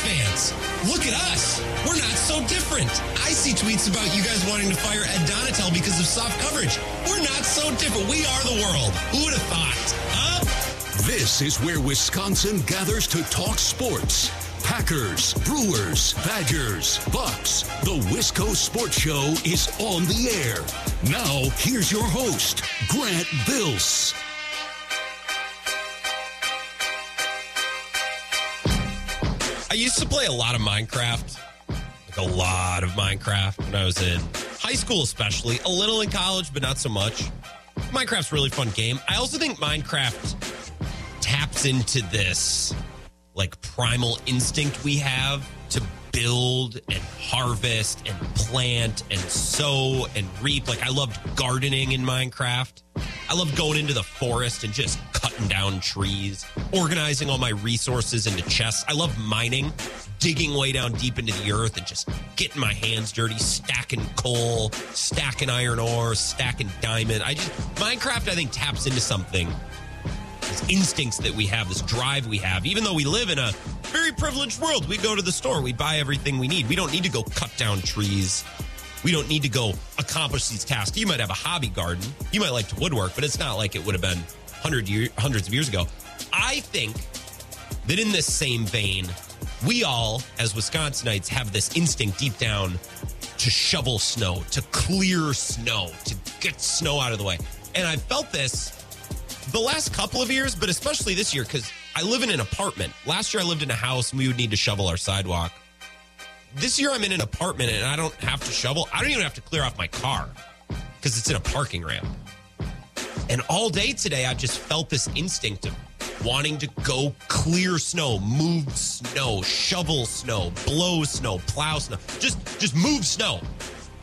Fans, look at us. We're not so different. I see tweets about you guys wanting to fire Ed Donatell because of soft coverage. We're not so different. We are the world. Who would have thought? Huh? This is where Wisconsin gathers to talk sports. Packers, Brewers, Badgers, Bucks. The Wisco Sports Show is on the air. Now, here's your host, Grant Bills. Used to play a lot of Minecraft, like a lot of Minecraft when I was in high school, especially. A little in college, but not so much. Minecraft's really fun game. I also think Minecraft taps into this like primal instinct we have to build and harvest and plant and sow and reap. Like I loved gardening in Minecraft. I love going into the forest and just cutting down trees, organizing all my resources into chests. I love mining, digging way down deep into the earth and just getting my hands dirty, stacking coal, stacking iron ore, stacking diamond. I just Minecraft I think taps into something these instincts that we have, this drive we have, even though we live in a very privileged world. We go to the store, we buy everything we need. We don't need to go cut down trees. We don't need to go accomplish these tasks. You might have a hobby garden. You might like to woodwork, but it's not like it would have been hundred year, hundreds of years ago. I think that in this same vein, we all, as Wisconsinites, have this instinct deep down to shovel snow, to clear snow, to get snow out of the way. And I felt this the last couple of years, but especially this year, because I live in an apartment. Last year, I lived in a house and we would need to shovel our sidewalk. This year, I'm in an apartment and I don't have to shovel. I don't even have to clear off my car because it's in a parking ramp. And all day today, I've just felt this instinct of wanting to go clear snow, move snow, shovel snow, blow snow, plow snow, just just move snow.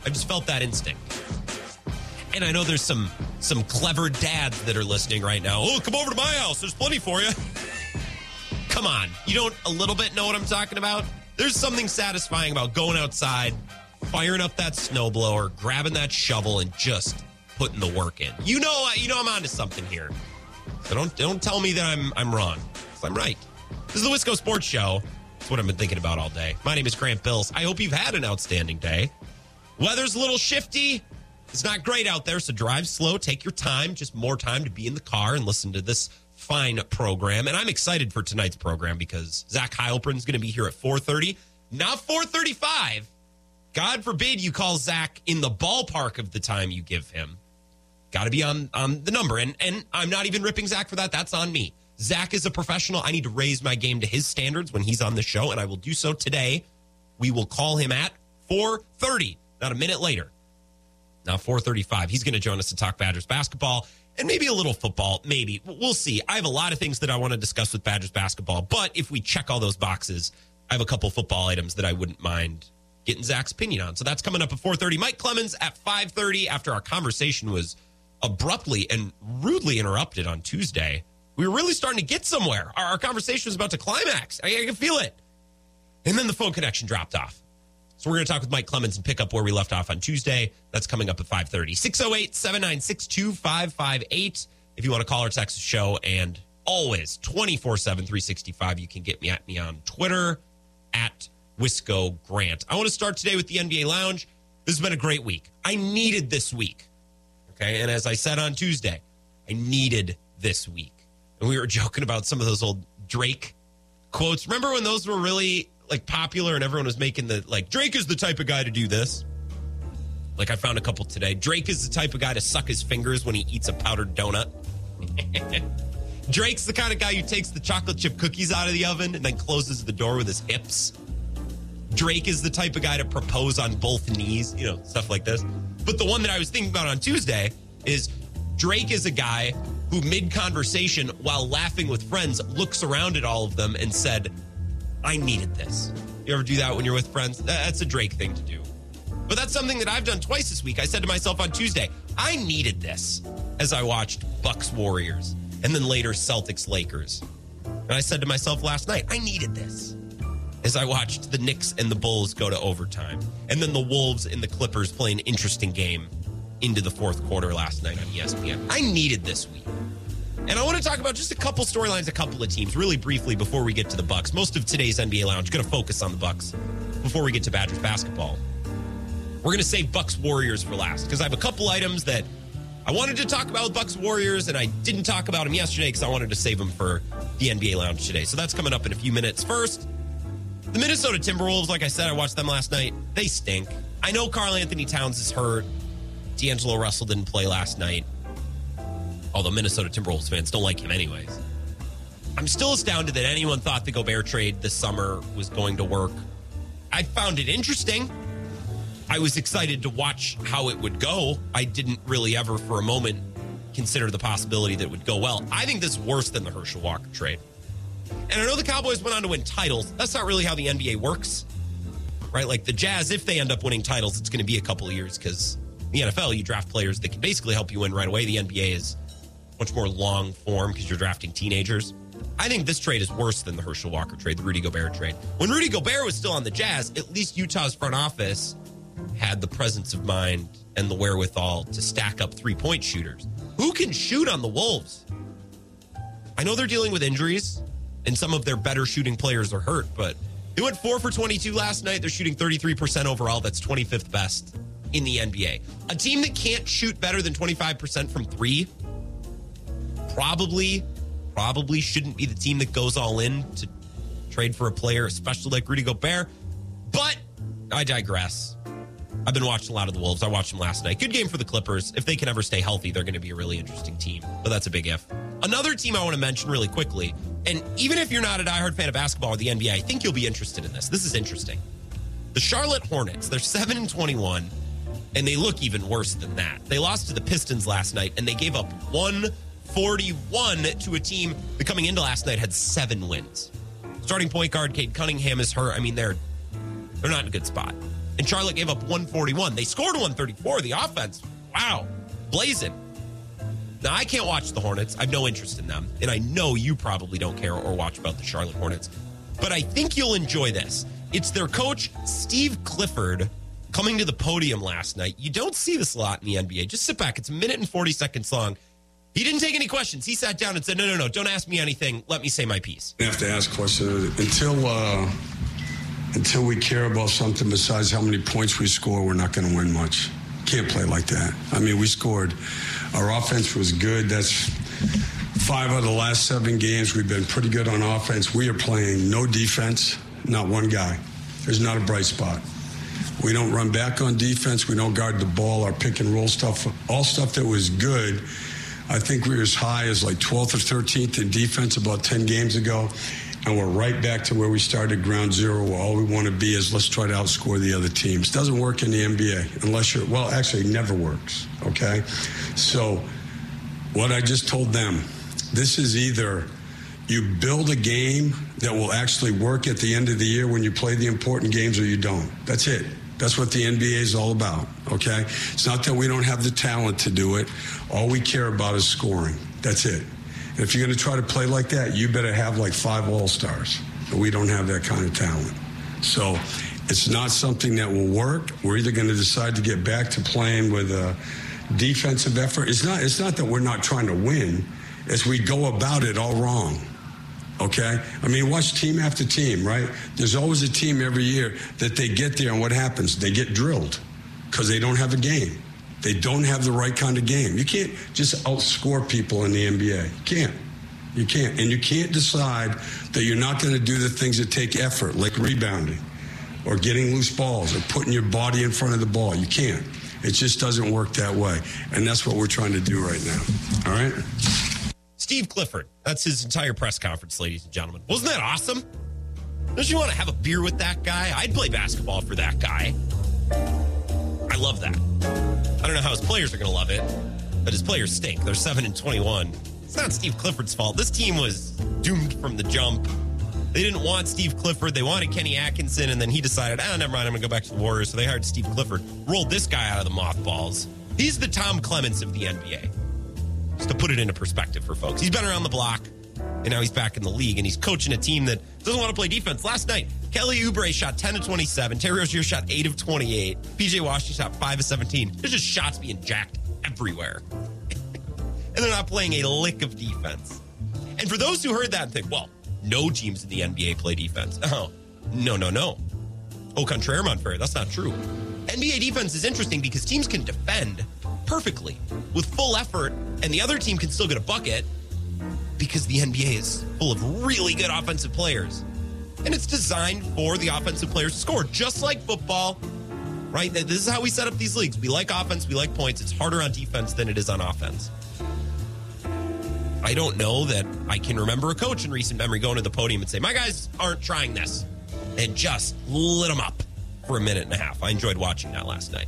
I just felt that instinct. And I know there's some some clever dads that are listening right now. Oh, come over to my house. There's plenty for you. come on. You don't a little bit know what I'm talking about? There's something satisfying about going outside, firing up that snowblower, grabbing that shovel and just putting the work in. You know you know I'm onto something here. So don't don't tell me that I'm I'm wrong. I'm right. This is the Wisco Sports Show. That's what I've been thinking about all day. My name is Grant Bills. I hope you've had an outstanding day. Weather's a little shifty. It's not great out there, so drive slow, take your time, just more time to be in the car and listen to this fine program. And I'm excited for tonight's program because Zach Heilprin's going to be here at 4:30, not 4:35. God forbid you call Zach in the ballpark of the time you give him. Got to be on on the number, and and I'm not even ripping Zach for that. That's on me. Zach is a professional. I need to raise my game to his standards when he's on the show, and I will do so today. We will call him at 4:30, not a minute later. Uh, now 435. He's going to join us to talk Badgers basketball and maybe a little football. Maybe. We'll see. I have a lot of things that I want to discuss with Badgers basketball, but if we check all those boxes, I have a couple football items that I wouldn't mind getting Zach's opinion on. So that's coming up at 430. Mike Clemens at 530 after our conversation was abruptly and rudely interrupted on Tuesday. We were really starting to get somewhere. Our, our conversation was about to climax. I, I can feel it. And then the phone connection dropped off. So we're going to talk with Mike Clemens and pick up where we left off on Tuesday. That's coming up at 530. 608 796 2558. If you want to call or text the show, and always 24 7, 365, you can get me at me on Twitter at Wisco Grant. I want to start today with the NBA Lounge. This has been a great week. I needed this week. Okay. And as I said on Tuesday, I needed this week. And we were joking about some of those old Drake quotes. Remember when those were really like popular and everyone was making the like Drake is the type of guy to do this. Like I found a couple today. Drake is the type of guy to suck his fingers when he eats a powdered donut. Drake's the kind of guy who takes the chocolate chip cookies out of the oven and then closes the door with his hips. Drake is the type of guy to propose on both knees, you know, stuff like this. But the one that I was thinking about on Tuesday is Drake is a guy who, mid conversation, while laughing with friends, looks around at all of them and said, I needed this. You ever do that when you're with friends? That's a Drake thing to do. But that's something that I've done twice this week. I said to myself on Tuesday, I needed this as I watched Bucks Warriors and then later Celtics Lakers. And I said to myself last night, I needed this as I watched the Knicks and the Bulls go to overtime. And then the Wolves and the Clippers play an interesting game into the fourth quarter last night on ESPN. I needed this week. And I want to talk about just a couple storylines, a couple of teams, really briefly before we get to the Bucks. Most of today's NBA Lounge going to focus on the Bucks before we get to Badgers basketball. We're going to save Bucks Warriors for last because I have a couple items that I wanted to talk about with Bucks Warriors, and I didn't talk about them yesterday because I wanted to save them for the NBA Lounge today. So that's coming up in a few minutes. First, the Minnesota Timberwolves, like I said, I watched them last night. They stink. I know Karl-Anthony Towns is hurt. D'Angelo Russell didn't play last night although Minnesota Timberwolves fans don't like him anyways. I'm still astounded that anyone thought the Gobert trade this summer was going to work. I found it interesting. I was excited to watch how it would go. I didn't really ever for a moment consider the possibility that it would go well. I think this is worse than the Herschel Walker trade. And I know the Cowboys went on to win titles. That's not really how the NBA works, right? Like the Jazz, if they end up winning titles, it's going to be a couple of years because the NFL, you draft players that can basically help you win right away. The NBA is much more long form because you're drafting teenagers. I think this trade is worse than the Herschel Walker trade, the Rudy Gobert trade. When Rudy Gobert was still on the Jazz, at least Utah's front office had the presence of mind and the wherewithal to stack up three point shooters. Who can shoot on the Wolves? I know they're dealing with injuries and some of their better shooting players are hurt, but they went four for 22 last night. They're shooting 33% overall. That's 25th best in the NBA. A team that can't shoot better than 25% from three probably, probably shouldn't be the team that goes all in to trade for a player, especially like Rudy Gobert. But I digress. I've been watching a lot of the Wolves. I watched them last night. Good game for the Clippers. If they can ever stay healthy, they're going to be a really interesting team. But that's a big if. Another team I want to mention really quickly, and even if you're not a diehard fan of basketball or the NBA, I think you'll be interested in this. This is interesting. The Charlotte Hornets, they're 7 and 21, and they look even worse than that. They lost to the Pistons last night, and they gave up one 41 to a team that coming into last night had seven wins. Starting point guard Cade Cunningham is hurt. I mean, they're they're not in a good spot. And Charlotte gave up 141. They scored 134. The offense, wow, blazing. Now I can't watch the Hornets. I have no interest in them, and I know you probably don't care or watch about the Charlotte Hornets. But I think you'll enjoy this. It's their coach Steve Clifford coming to the podium last night. You don't see this a lot in the NBA. Just sit back. It's a minute and 40 seconds long. He didn't take any questions. He sat down and said, "No, no, no, don't ask me anything. Let me say my piece." You have to ask questions until uh, until we care about something besides how many points we score. We're not going to win much. Can't play like that. I mean, we scored. Our offense was good. That's five of the last seven games. We've been pretty good on offense. We are playing no defense. Not one guy. There's not a bright spot. We don't run back on defense. We don't guard the ball. Our pick and roll stuff, all stuff that was good I think we were as high as like 12th or 13th in defense about 10 games ago. And we're right back to where we started ground zero. Where all we want to be is let's try to outscore the other teams. Doesn't work in the NBA unless you're, well, actually, never works. Okay. So, what I just told them this is either you build a game that will actually work at the end of the year when you play the important games or you don't. That's it. That's what the NBA is all about, okay? It's not that we don't have the talent to do it. All we care about is scoring. That's it. And if you're going to try to play like that, you better have like five All Stars. We don't have that kind of talent. So it's not something that will work. We're either going to decide to get back to playing with a defensive effort. It's not, it's not that we're not trying to win, it's we go about it all wrong. Okay? I mean, watch team after team, right? There's always a team every year that they get there, and what happens? They get drilled because they don't have a game. They don't have the right kind of game. You can't just outscore people in the NBA. You can't. You can't. And you can't decide that you're not going to do the things that take effort, like rebounding or getting loose balls or putting your body in front of the ball. You can't. It just doesn't work that way. And that's what we're trying to do right now. All right? Steve Clifford. That's his entire press conference, ladies and gentlemen. Wasn't that awesome? Don't you want to have a beer with that guy? I'd play basketball for that guy. I love that. I don't know how his players are going to love it, but his players stink. They're 7 and 21. It's not Steve Clifford's fault. This team was doomed from the jump. They didn't want Steve Clifford. They wanted Kenny Atkinson, and then he decided, oh, never mind, I'm going to go back to the Warriors. So they hired Steve Clifford, rolled this guy out of the mothballs. He's the Tom Clements of the NBA. Just to put it into perspective for folks. He's been around the block, and now he's back in the league, and he's coaching a team that doesn't want to play defense. Last night, Kelly Oubre shot 10 of 27. Terry Rozier shot 8 of 28. PJ Washington shot 5 of 17. There's just shots being jacked everywhere. and they're not playing a lick of defense. And for those who heard that and think, well, no teams in the NBA play defense. Oh, no, no, no. Au contraire, Montferry, that's not true. NBA defense is interesting because teams can defend perfectly with full effort, and the other team can still get a bucket because the NBA is full of really good offensive players. And it's designed for the offensive players to score, just like football, right? This is how we set up these leagues. We like offense, we like points. It's harder on defense than it is on offense. I don't know that I can remember a coach in recent memory going to the podium and say, My guys aren't trying this, and just lit them up for a minute and a half. I enjoyed watching that last night.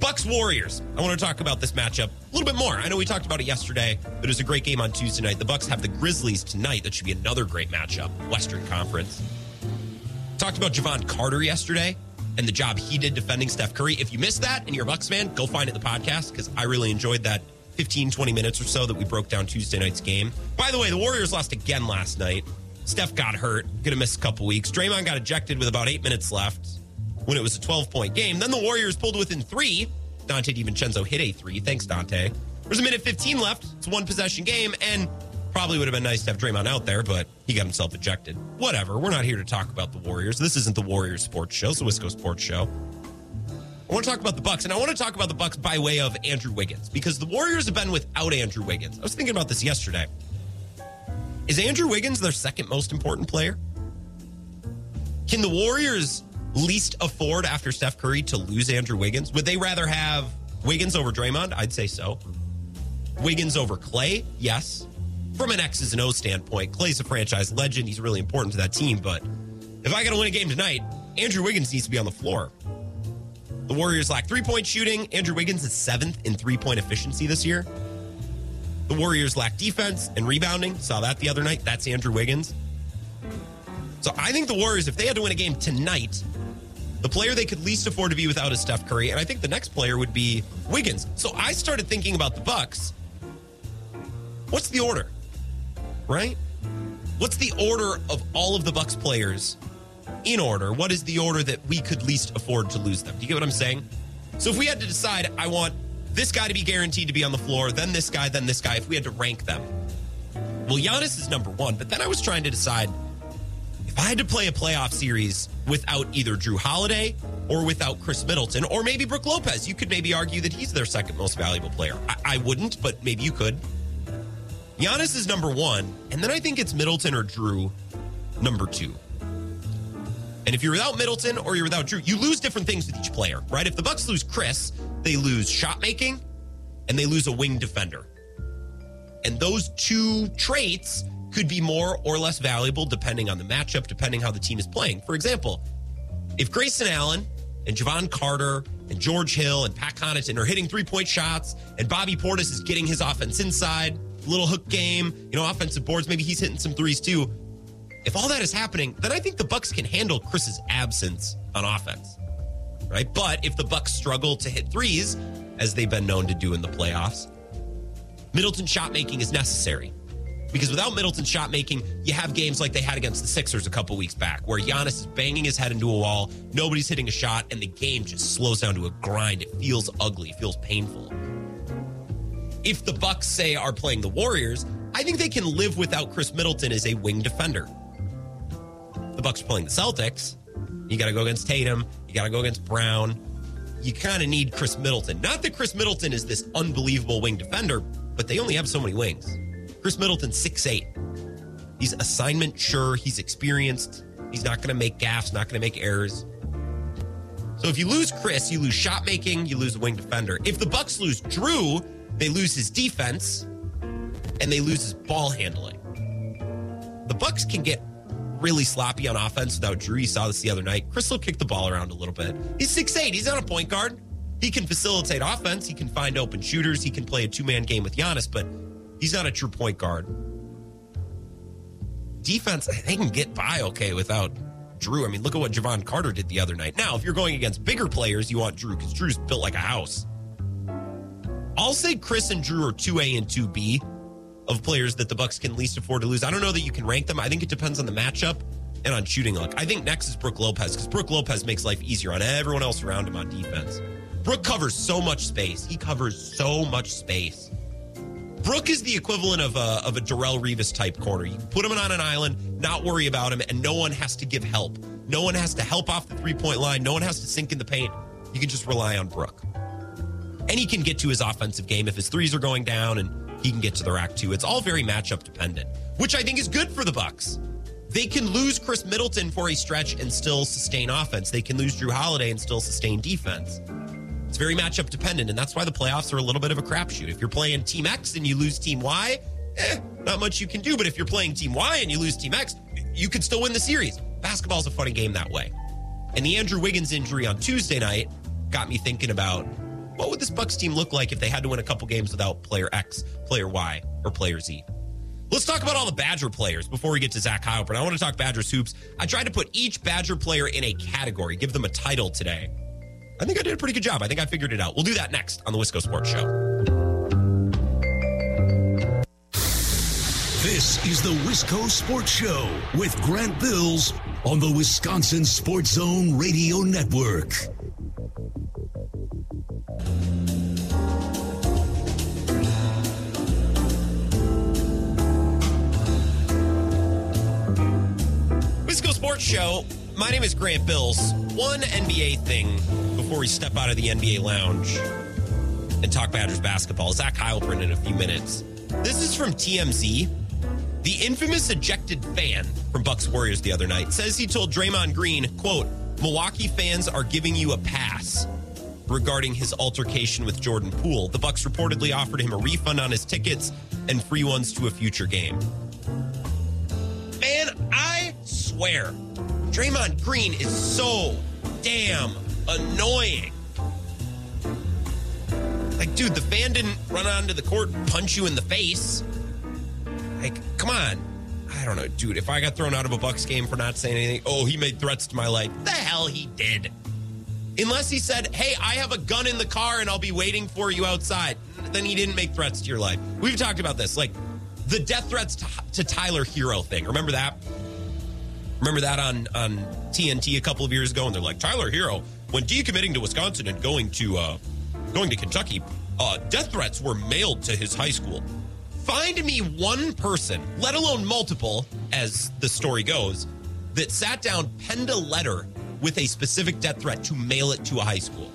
Bucks Warriors. I want to talk about this matchup a little bit more. I know we talked about it yesterday, but it was a great game on Tuesday night. The Bucks have the Grizzlies tonight. That should be another great matchup. Western Conference. Talked about Jevon Carter yesterday and the job he did defending Steph Curry. If you missed that and you're a Bucks fan, go find it in the podcast because I really enjoyed that 15, 20 minutes or so that we broke down Tuesday night's game. By the way, the Warriors lost again last night. Steph got hurt, gonna miss a couple weeks. Draymond got ejected with about eight minutes left when it was a 12 point game. Then the Warriors pulled within three. Donte DiVincenzo hit a three. Thanks, Donte. There's a minute 15 left. It's a one possession game, and probably would have been nice to have Draymond out there, but he got himself ejected. Whatever. We're not here to talk about the Warriors. This isn't the Warriors sports show. It's the Wisco Sports Show. I want to talk about the Bucks, and I want to talk about the Bucks by way of Andrew Wiggins because the Warriors have been without Andrew Wiggins. I was thinking about this yesterday. Is Andrew Wiggins their second most important player? Can the Warriors least afford after Steph Curry to lose Andrew Wiggins? Would they rather have Wiggins over Draymond? I'd say so. Wiggins over Clay? Yes. From an X's and O standpoint, Clay's a franchise legend. He's really important to that team. But if I got to win a game tonight, Andrew Wiggins needs to be on the floor. The Warriors lack three point shooting. Andrew Wiggins is seventh in three point efficiency this year. The Warriors lack defense and rebounding. Saw that the other night. That's Andrew Wiggins. So I think the Warriors, if they had to win a game tonight, the player they could least afford to be without is Steph Curry, and I think the next player would be Wiggins. So I started thinking about the Bucks. What's the order? Right? What's the order of all of the Bucks players in order? What is the order that we could least afford to lose them? Do you get what I'm saying? So if we had to decide, I want this guy to be guaranteed to be on the floor, then this guy, then this guy, if we had to rank them. Well, Giannis is number one, but then I was trying to decide if I had to play a playoff series without either Jrue Holiday or without Khris Middleton, or maybe Brook Lopez, you could maybe argue that he's their second most valuable player. I, I wouldn't, but maybe you could. Giannis is number one, and then I think it's Middleton or Jrue number two. And if you're without Middleton or you're without Jrue, you lose different things with each player, right? If the Bucks lose Khris, they lose shot making and they lose a wing defender. And those two traits could be more or less valuable depending on the matchup, depending how the team is playing. For example, if Grayson Allen and Jevon Carter and George Hill and Pat Connaughton are hitting three point shots and Bobby Portis is getting his offense inside, little hook game, you know, offensive boards, maybe he's hitting some threes too. If all that is happening, then I think the Bucks can handle Khris's absence on offense. Right? But if the Bucks struggle to hit threes, as they've been known to do in the playoffs, Middleton shot making is necessary. Because without Middleton shot making, you have games like they had against the Sixers a couple weeks back, where Giannis is banging his head into a wall, nobody's hitting a shot, and the game just slows down to a grind. It feels ugly, it feels painful. If the Bucks say are playing the Warriors, I think they can live without Khris Middleton as a wing defender. The Bucks are playing the Celtics. You got to go against Tatum. You got to go against Brown. You kind of need Khris Middleton. Not that Khris Middleton is this unbelievable wing defender, but they only have so many wings. Khris Middleton, six eight. He's assignment sure. He's experienced. He's not going to make gaffes, not going to make errors. So if you lose Khris, you lose shot making, you lose a wing defender. If the Bucks lose Jrue, they lose his defense and they lose his ball handling. The Bucks can get really sloppy on offense without Jrue. You saw this the other night. Will kick the ball around a little bit. He's six eight. He's not a point guard. He can facilitate offense. He can find open shooters. He can play a two man game with Giannis, but He's not a true point guard. Defense, they can get by okay without Jrue. I mean, look at what Jevon Carter did the other night. Now, if you're going against bigger players, you want Jrue because Jrue's built like a house. I'll say Khris and Jrue are 2A and 2B of players that the Bucks can least afford to lose. I don't know that you can rank them. I think it depends on the matchup and on shooting luck. I think next is Brook Lopez because Brook Lopez makes life easier on everyone else around him on defense. Brook covers so much space. He covers so much space Brook is the equivalent of a, of a Darrelle Revis type corner. You put him on an island, not worry about him, and no one has to give help. No one has to help off the three point line. No one has to sink in the paint. You can just rely on Brook. And he can get to his offensive game if his threes are going down and he can get to the rack too. It's all very matchup dependent, which I think is good for the Bucks. They can lose Khris Middleton for a stretch and still sustain offense. They can lose Jrue Holiday and still sustain defense. It's very matchup dependent, and that's why the playoffs are a little bit of a crapshoot. If you're playing Team X and you lose Team Y, eh, not much you can do. But if you're playing Team Y and you lose Team X, you could still win the series. Basketball's a funny game that way. And the Andrew Wiggins injury on Tuesday night got me thinking about what would this Bucks team look like if they had to win a couple games without player X, player Y, or player Z? Let's talk about all the Badger players before we get to Zach Heilprin. I want to talk Badgers hoops. I tried to put each Badger player in a category, give them a title today. I think I did a pretty good job. I think I figured it out. We'll do that next on the Wisco Sports Show. This is the Wisco Sports Show with Grant Bills on the Wisconsin Sports Zone Radio Network. Wisco Sports Show. My name is Grant Bills. One NBA thing before we step out of the NBA lounge and talk Badgers basketball. Zach Heilprin in a few minutes. This is from TMZ. The infamous ejected fan from Bucks Warriors the other night says he told Draymond Green, quote, Milwaukee fans are giving you a pass regarding his altercation with Jordan Poole. The Bucks reportedly offered him a refund on his tickets and free ones to a future game. Man, I swear, Draymond Green is so damn annoying. Like, dude, the fan didn't run onto the court and punch you in the face. Like, come on. I don't know, dude. If I got thrown out of a Bucks game for not saying anything, oh, he made threats to my life. The hell he did. Unless he said, hey, I have a gun in the car and I'll be waiting for you outside. Then he didn't make threats to your life. We've talked about this. Like, the death threats to, to Tyler Herro thing. Remember that? Remember that on, on TNT a couple of years ago? And they're like, Tyler Herro, when decommitting to Wisconsin and going to uh, going to Kentucky, uh, death threats were mailed to his high school. Find me one person, let alone multiple, as the story goes, that sat down, penned a letter with a specific death threat to mail it to a high school.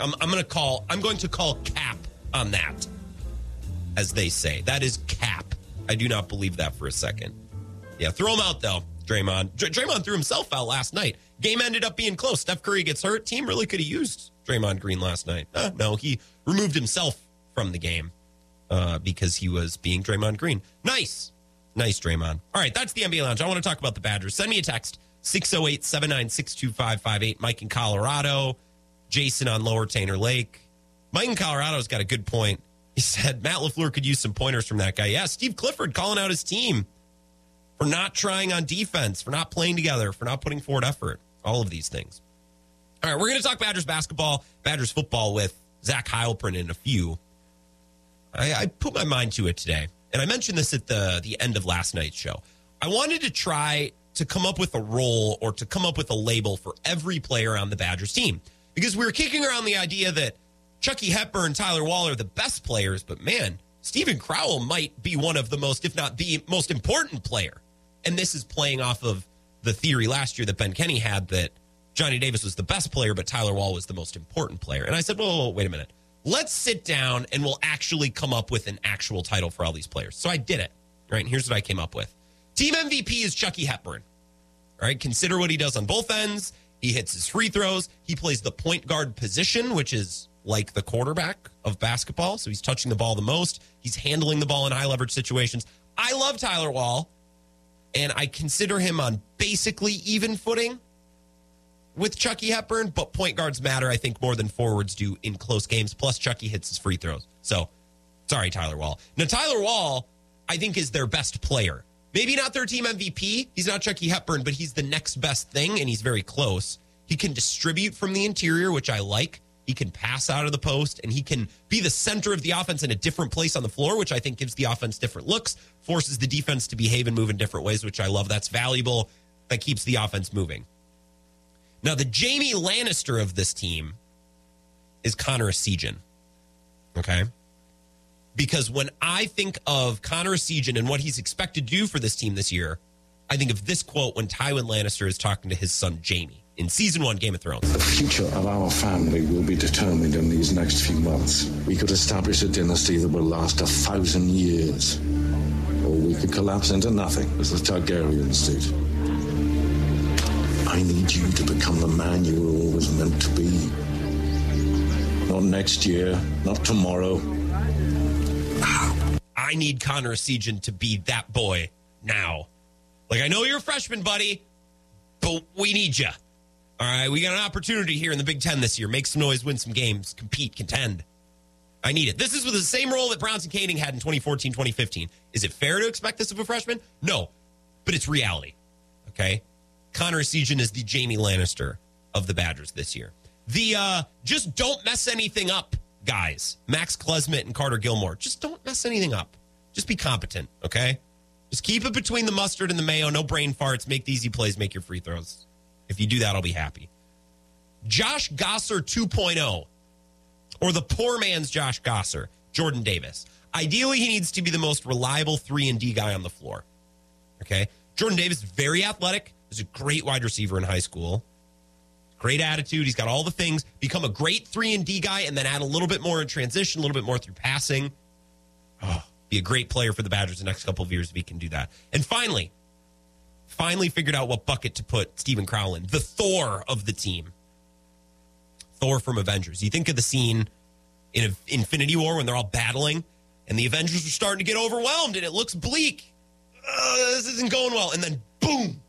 I'm, I'm going to call. I'm going to call cap on that, as they say. That is cap. I do not believe that for a second. Yeah, throw him out though, Draymond. Dr- Draymond threw himself out last night. Game ended up being close. Steph Curry gets hurt. Team really could have used Draymond Green last night. Uh, no, he removed himself from the game uh, because he was being Draymond Green. Nice. Nice, Draymond. All right, that's the NBA Lounge. I want to talk about the Badgers. Send me a text 608 796 2558. Mike in Colorado, Jason on Lower Tainter Lake. Mike in Colorado's got a good point. He said Matt LaFleur could use some pointers from that guy. Yeah, Steve Clifford calling out his team for not trying on defense, for not playing together, for not putting forward effort. All of these things. All right, we're going to talk Badgers basketball, Badgers football with Zach Heilprin in a few. I, I put my mind to it today, and I mentioned this at the the end of last night's show. I wanted to try to come up with a role or to come up with a label for every player on the Badgers team because we were kicking around the idea that Chucky Hepburn, Tyler Wahl are the best players, but man, Steven Crowl might be one of the most, if not the most important player. And this is playing off of the theory last year that Ben Kenny had that Johnny Davis was the best player, but Tyler Wahl was the most important player. And I said, well, wait a minute. Let's sit down and we'll actually come up with an actual title for all these players. So I did it. Right. And here's what I came up with. Team MVP is Chucky Hepburn. All right. Consider what he does on both ends. He hits his free throws. He plays the point guard position, which is like the quarterback of basketball. So he's touching the ball the most. He's handling the ball in high leverage situations. I love Tyler Wahl, and I consider him on basically even footing with Chucky Hepburn, but point guards matter, I think, more than forwards do in close games. Plus, Chucky hits his free throws. So, sorry, Tyler Wahl. Now, Tyler Wahl, I think, is their best player. Maybe not their team MVP. He's not Chucky Hepburn, but he's the next best thing, and he's very close. He can distribute from the interior, which I like. He can pass out of the post, and he can be the center of the offense in a different place on the floor, which I think gives the offense different looks, forces the defense to behave and move in different ways, which I love. That's valuable. That keeps the offense moving. Now, the Jaime Lannister of this team is Connor Essegian. Okay. because when I think of Connor Essegian and what he's expected to do for this team this year, I think of this quote when Tywin Lannister is talking to his son Jaime in season one Game of Thrones. The future of our family will be determined in these next few months. We could establish a dynasty that will last a thousand years, or we could collapse into nothing, as the Targaryens did. I need you to become the man you were always meant to be. Not next year, not tomorrow. I need Connor Essegian to be that boy now. Like, I know you're a freshman, buddy, but we need you. All right, we got an opportunity here in the Big Ten this year. Make some noise, win some games, compete, contend. I need it. This is with the same role that Bronson Koenig had in 2014, 2015. Is it fair to expect this of a freshman? No, but it's reality. Okay. Connor Essegian is the Jaime Lannister of the Badgers this year. The uh, just don't mess anything up, guys. Max Klesmit and Carter Gilmore. Just don't mess anything up. Just be competent, okay? Just keep it between the mustard and the mayo. No brain farts. Make the easy plays. Make your free throws. If you do that, I'll be happy. Josh Gasser 2.0, or the poor man's Josh Gasser, Jordan Davis. Ideally, he needs to be the most reliable 3 and D guy on the floor. Okay? Jordan Davis very athletic, was a great wide receiver in high school. Great attitude. He's got all the things. Become a great 3 and D guy and then add a little bit more in transition, a little bit more through passing. Oh, be a great player for the Badgers the next couple of years if he can do that. And finally, finally figured out what bucket to put Steven Crowl in, the Thor of the team. Thor from Avengers. You think of the scene in Infinity War when they're all battling and the Avengers are starting to get overwhelmed and it looks bleak. Uh, this isn't going well. And then, boom,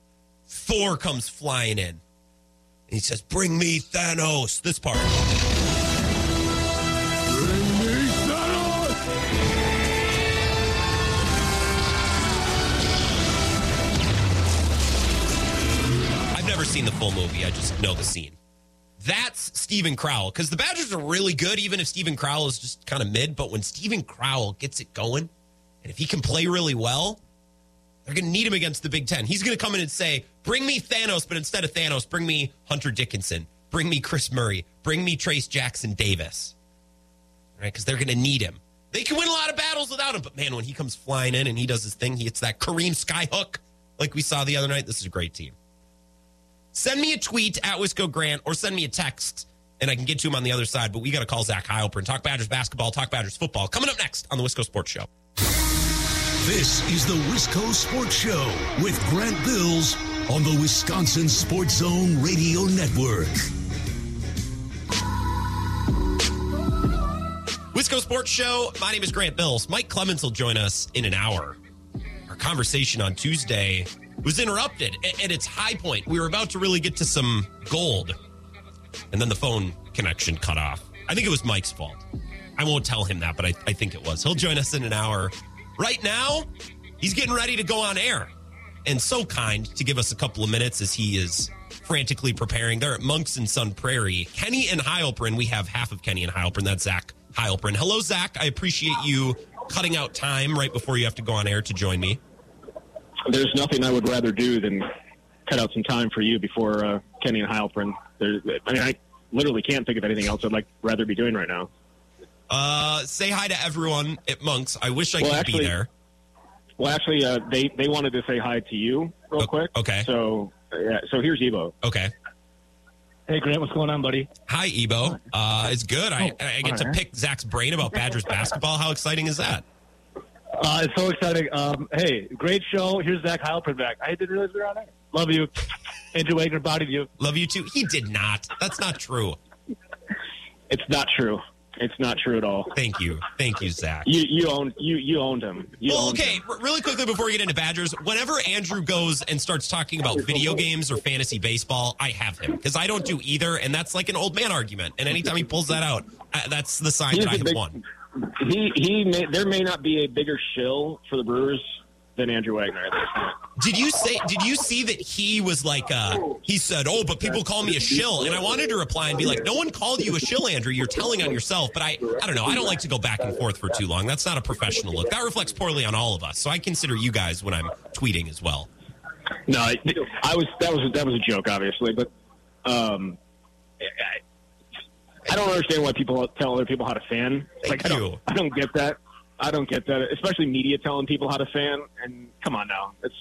Thor comes flying in. And he says, Bring me Thanos. This part. Seen the full movie. I just know the scene. That's Steven Crowl because the Badgers are really good, even if Steven Crowl is just kind of mid. But when Steven Crowl gets it going, and if he can play really well, they're going to need him against the Big Ten. He's going to come in and say, Bring me Thanos, but instead of Thanos, bring me Hunter Dickinson, bring me Kris Murray, bring me Trayce Jackson Davis. Right? Because they're going to need him. They can win a lot of battles without him, but man, when he comes flying in and he does his thing, he hits that Kareem skyhook like we saw the other night. This is a great team. Send me a tweet at Wisco Grant or send me a text and I can get to him on the other side. But we got to call Zach Heilprin. Talk Badgers basketball, talk Badgers football. Coming up next on the Wisco Sports Show. This is the Wisco Sports Show with Grant Bills on the Wisconsin Sports Zone Radio Network. Wisco Sports Show. My name is Grant Bills. Mike Clements will join us in an hour. Our conversation on Tuesday was interrupted at, its high point. We were about to really get to some gold, and then the phone connection cut off. I think it was Mike's fault. I won't tell him that, but I, I think it was. He'll join us in an hour. Right now, he's getting ready to go on air. And so kind to give us a couple of minutes as he is frantically preparing. They're at Monks and Sun Prairie. Kenny and Heilprin. We have half of Kenny and Heilprin. That's Zach Heilprin. Hello, Zach. I appreciate you cutting out time right before you have to go on air to join me. There's nothing I would rather do than cut out some time for you before uh, Kenny and Heilprin. There, I mean, I literally can't think of anything else I'd like rather be doing right now. Uh, say hi to everyone at Monks. I wish I Well, could actually- be there. Well, actually, uh, they they wanted to say hi to you real O- quick. okay. So yeah, so here's Evo. Okay. Hey Grant, what's going on, buddy? Hi, Ebo. Uh, it's good. I, I get to pick Zach's brain about Badgers basketball. How exciting is that? Uh, it's so exciting. Um, hey, great show. Here's Zach Heilprin back. I didn't realize we were on air. Love you. Andrew Wagner bodied you. Love you too. He did not. That's not true. It's not true. It's not true at all. Thank you. Thank you, Zach. You you owned you you owned him. You Well, owned okay, him. really quickly before we get into Badgers, whenever Andrew goes and starts talking about video games or fantasy baseball, I have him because I don't do either, and that's like an old man argument. And anytime he pulls that out, uh, that's the sign He's that I have big- won. He he may, there may not be a bigger shill for the Brewers than Andrew Wagner at this point. Did you say? Did you see that he was like? uh He said, "Oh, but people call me a shill," and I wanted to reply and be like, "No one called you a shill, Andrew. You're telling on yourself." But I, I don't know. I don't like to go back and forth for too long. That's not a professional look. That reflects poorly on all of us. So I consider you guys when I'm tweeting as well. No, I, I was that was that was a joke, obviously, but um, I, I don't understand why people tell other people how to fan. Thank like I you. don't, I don't get that. I don't get that, especially media telling people how to fan. And come on now, it's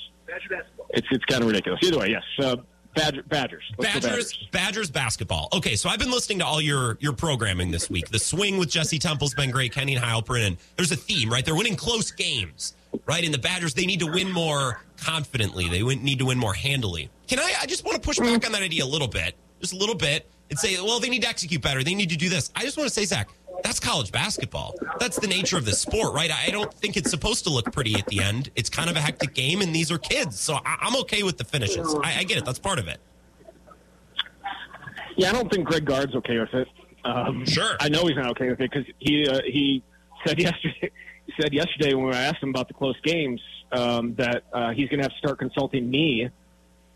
it's it's kind of ridiculous. Either way, yes, uh, Badger, Badgers. Let's Badgers, Badgers basketball. Okay, so I've been listening to all your your programming this week. The swing with Jesse Temple's been great. Kenny and Heilprin, and there's a theme, right? They're winning close games, right? And the Badgers, they need to win more confidently. They need to win more handily. Can I? I just want to push back on that idea a little bit, just a little bit, and say, well, they need to execute better. They need to do this. I just want to say, Zach, that's college basketball. That's the nature of the sport, right? I don't think it's supposed to look pretty at the end. It's kind of a hectic game, and these are kids, so I- I'm okay with the finishes. I, I get it. That's part of it. Yeah, I don't think Greg Gard's okay with it. Um, Sure. I know he's not okay with it because he uh, he said yesterday he said yesterday when I asked him about the close games um, that uh, he's going to have to start consulting me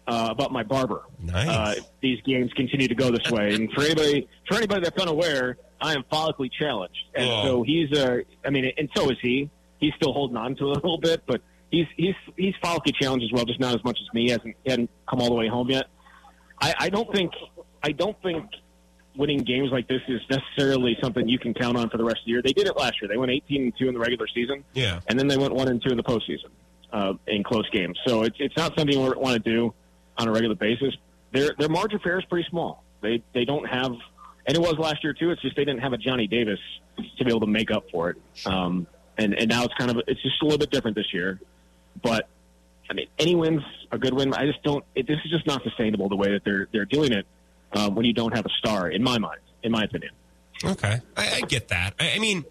uh, about my barber. Nice. Uh, if these games continue to go this way, and for anybody for anybody that's unaware, I am follically challenged, and Oh. so he's uh, I mean, and so is he. He's still holding on to it a little bit, but he's he's he's follically challenged as well, just not as much as me. He hasn't he hadn't come all the way home yet. I, I don't think I don't think winning games like this is necessarily something you can count on for the rest of the year. They did it last year. They went 18 and two in the regular season, Yeah. and then they went one and two in the postseason uh, in close games. So it's it's not something you want to do on a regular basis. Their their margin error is pretty small. They they don't have, and it was last year too. It's just they didn't have a Johnny Davis to be able to make up for it. Um, and and now it's kind of it's just a little bit different this year. But I mean, any win's a good win. I just don't. It, this is just not sustainable the way that they're they're doing it um, when you don't have a star. In my mind, in my opinion. Okay, I, I get that. I, I mean,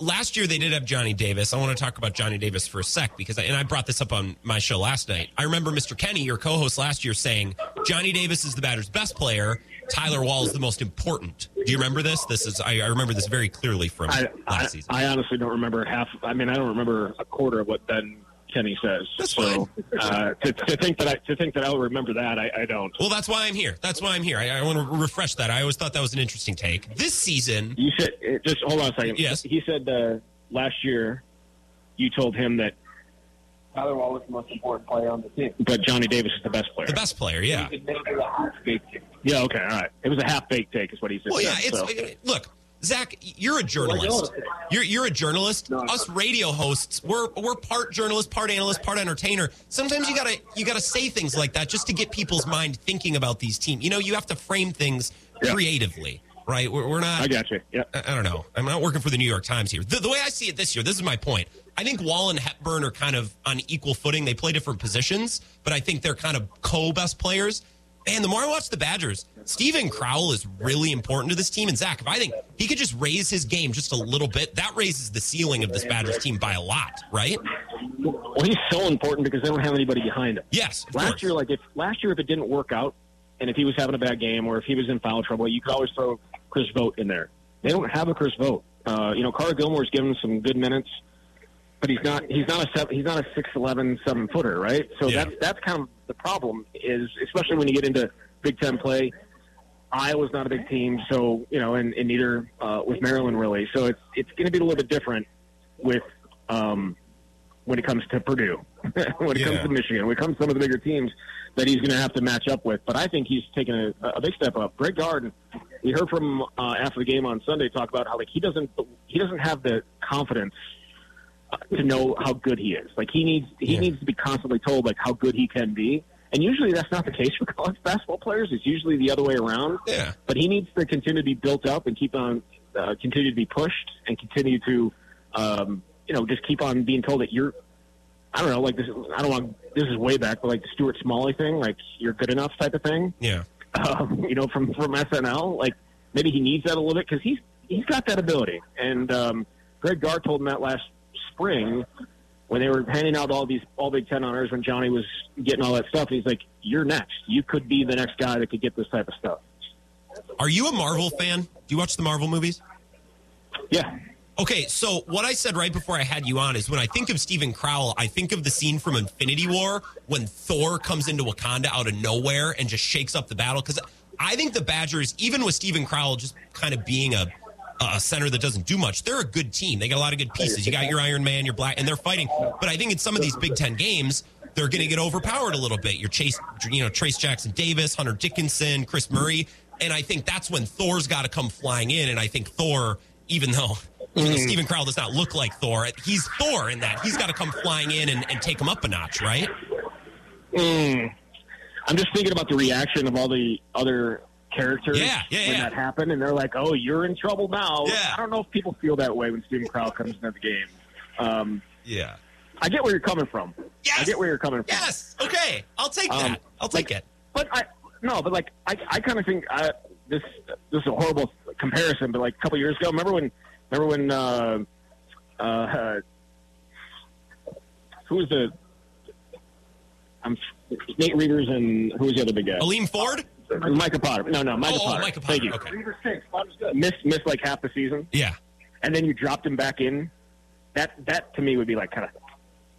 last year they did have Johnny Davis. I want to talk about Johnny Davis for a sec because, I, and I brought this up on my show last night. I remember Mr. Kenny, your co-host last year, saying Johnny Davis is the batter's best player. Tyler Wahl is the most important. Do you remember this? This is I, I remember this very clearly from I, last season. I honestly don't remember half. I mean, I don't remember a quarter of what Ben Kenny says. That's so uh, to, to think that I to think that I'll remember that, I, I don't. well, that's why I'm here. That's why I'm here. I, I want to refresh that. I always thought that was an interesting take. This season, You said uh, just hold on a second. Yes. he said uh, last year you told him that Tyler Wallace was the most important player on the team. but Johnny Davis is the best player. the best player, yeah. Admittedly, a half baked team. Yeah, okay, all right. It was a half baked take, is what he said. Well, yeah, so. it's look, Zach, you're a journalist. You're you're a journalist. Us radio hosts, we're we're part journalist, part analyst, part entertainer. Sometimes you gotta you gotta say things like that just to get people's mind thinking about these teams. You know, you have to frame things creatively, right? We're, we're not. I got you. Yeah. I I don't know. I'm not working for the New York Times here. The, the way I see it this year, this is my point. I think Wahl and Hepburn are kind of on equal footing. They play different positions, but I think they're kind of co best players. And the more I watch the Badgers, Steven Crowl is really important to this team. And Zach, if I think he could just raise his game just a little bit, that raises the ceiling of this Badgers team by a lot, right? Well, he's so important because they don't have anybody behind him. Yes. last course. year, like if last year if it didn't work out, and if he was having a bad game or if he was in foul trouble, you could always throw Chris Vogt in there. They don't have a Chris Vogt. Uh, you know, Carter Gilmore's given some good minutes, but he's not he's not a seven, he's not a six eleven seven footer, right? So Yeah. that's that's kind of the problem is especially when you get into Big Ten play. Iowa's not a big team, so you know, and, and neither uh, was Maryland really. So it's it's going to be a little bit different with um, when it comes to Purdue, when it Yeah. comes to Michigan, when it comes to some of the bigger teams that he's going to have to match up with. But I think he's taken a, a big step up. Greg Garden, we heard from uh, after the game on Sunday talk about how like he doesn't he doesn't have the confidence to know how good he is. Like he needs he Yeah. needs to be constantly told like how good he can be. And usually that's not the case for college basketball players. It's usually the other way around. Yeah. But he needs to continue to be built up and keep on uh, continue to be pushed and continue to um, you know just keep on being told that you're I don't know like this I don't want this is way back but like the Stuart Smalley thing like you're good enough type of thing Yeah. um, you know, from from SNL. Like maybe he needs that a little bit because he's he's got that ability. And um, Greg Gard told him that last spring when they were handing out all these all Big Ten honors when Johnny was getting all that stuff. He's like, "You're next. You could be the next guy that could get this type of stuff." Are you a Marvel fan? Do you watch the Marvel movies? Yeah, Okay, so what I said right before I had you on is when I think of Steven Crowl, I think of the scene from Infinity War when Thor comes into Wakanda out of nowhere and just shakes up the battle. Because I think the Badgers, even with Steven Crowl just kind of being a a center that doesn't do much, they're a good team. They got a lot of good pieces. You got your Iron Man, your Black, and they're fighting. But I think in some of these Big Ten games, they're going to get overpowered a little bit. Your Chase, you know, Trayce Jackson Davis, Hunter Dickinson, Kris Murray, and I think that's when Thor's got to come flying in. And I think Thor, even though even though Steven Crowl does not look like Thor, he's Thor in that he's got to come flying in and, and take him up a notch, right? Mm. I'm just thinking about the reaction of all the other characters Yeah, yeah, when yeah. that happened, and they're like, "Oh, you're in trouble now." Yeah. I don't know if people feel that way when Steven Crowl comes into the game. Um, Yeah. I get where you're coming from. Yes. I get where you're coming from. Yes. Okay. I'll take Um, that. I'll take it. But I no, but like I, I kind of think I, this this is a horrible comparison. But like a couple years ago, remember when remember when uh, uh, who was the I'm Nate Reuvers and who was the other big guy? Aleem Ford? Micah Potter. No, no, Micah Oh, oh, Potter. Micah Thank you. Potter. Okay. Missed missed like half the season, Yeah. and then you dropped him back in. That that to me would be like kind of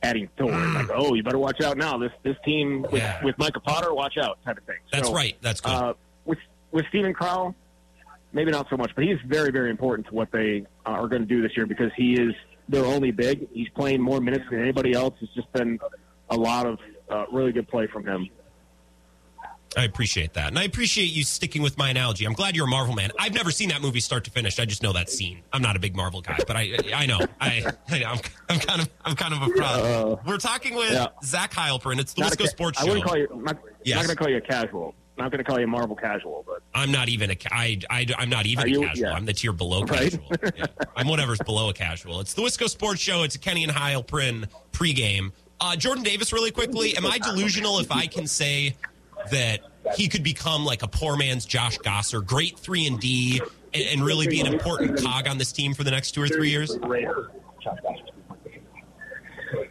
adding Thor. Like, oh, you better watch out now. This this team with, Mm. Yeah. with Micah Potter, watch out, type of thing. That's So, right. That's good. Uh, with with Steven Crowl, maybe not so much, but he's very very important to what they uh, are going to do this year because he is their only big. He's playing more minutes than anybody else. It's just been a lot of uh, really good play from him. I appreciate that. And I appreciate you sticking with my analogy. I'm glad you're a Marvel man. I've never seen that movie start to finish. I just know that scene. I'm not a big Marvel guy, but I I know. I, I know. I'm, I'm kind of I'm kind of a fraud. We're talking with yeah. Zach Heilprin. It's the Not Wisco ca- Sports I wouldn't call you I'm not, Yes. not going to call you a casual. I'm not going to call you a Marvel casual, but I'm not even a I, I, I'm not even Are a casual. Yeah. I'm the tier below Right? casual. Yeah. I'm whatever's below a casual. It's the Wisco Sports Show. It's a Kenny and Heilprin pregame. Uh, Jordan Davis, really quickly. Am I delusional if I can say that he could become like a poor man's Josh Gasser, great three and D, and, really be an important cog on this team for the next two or three years?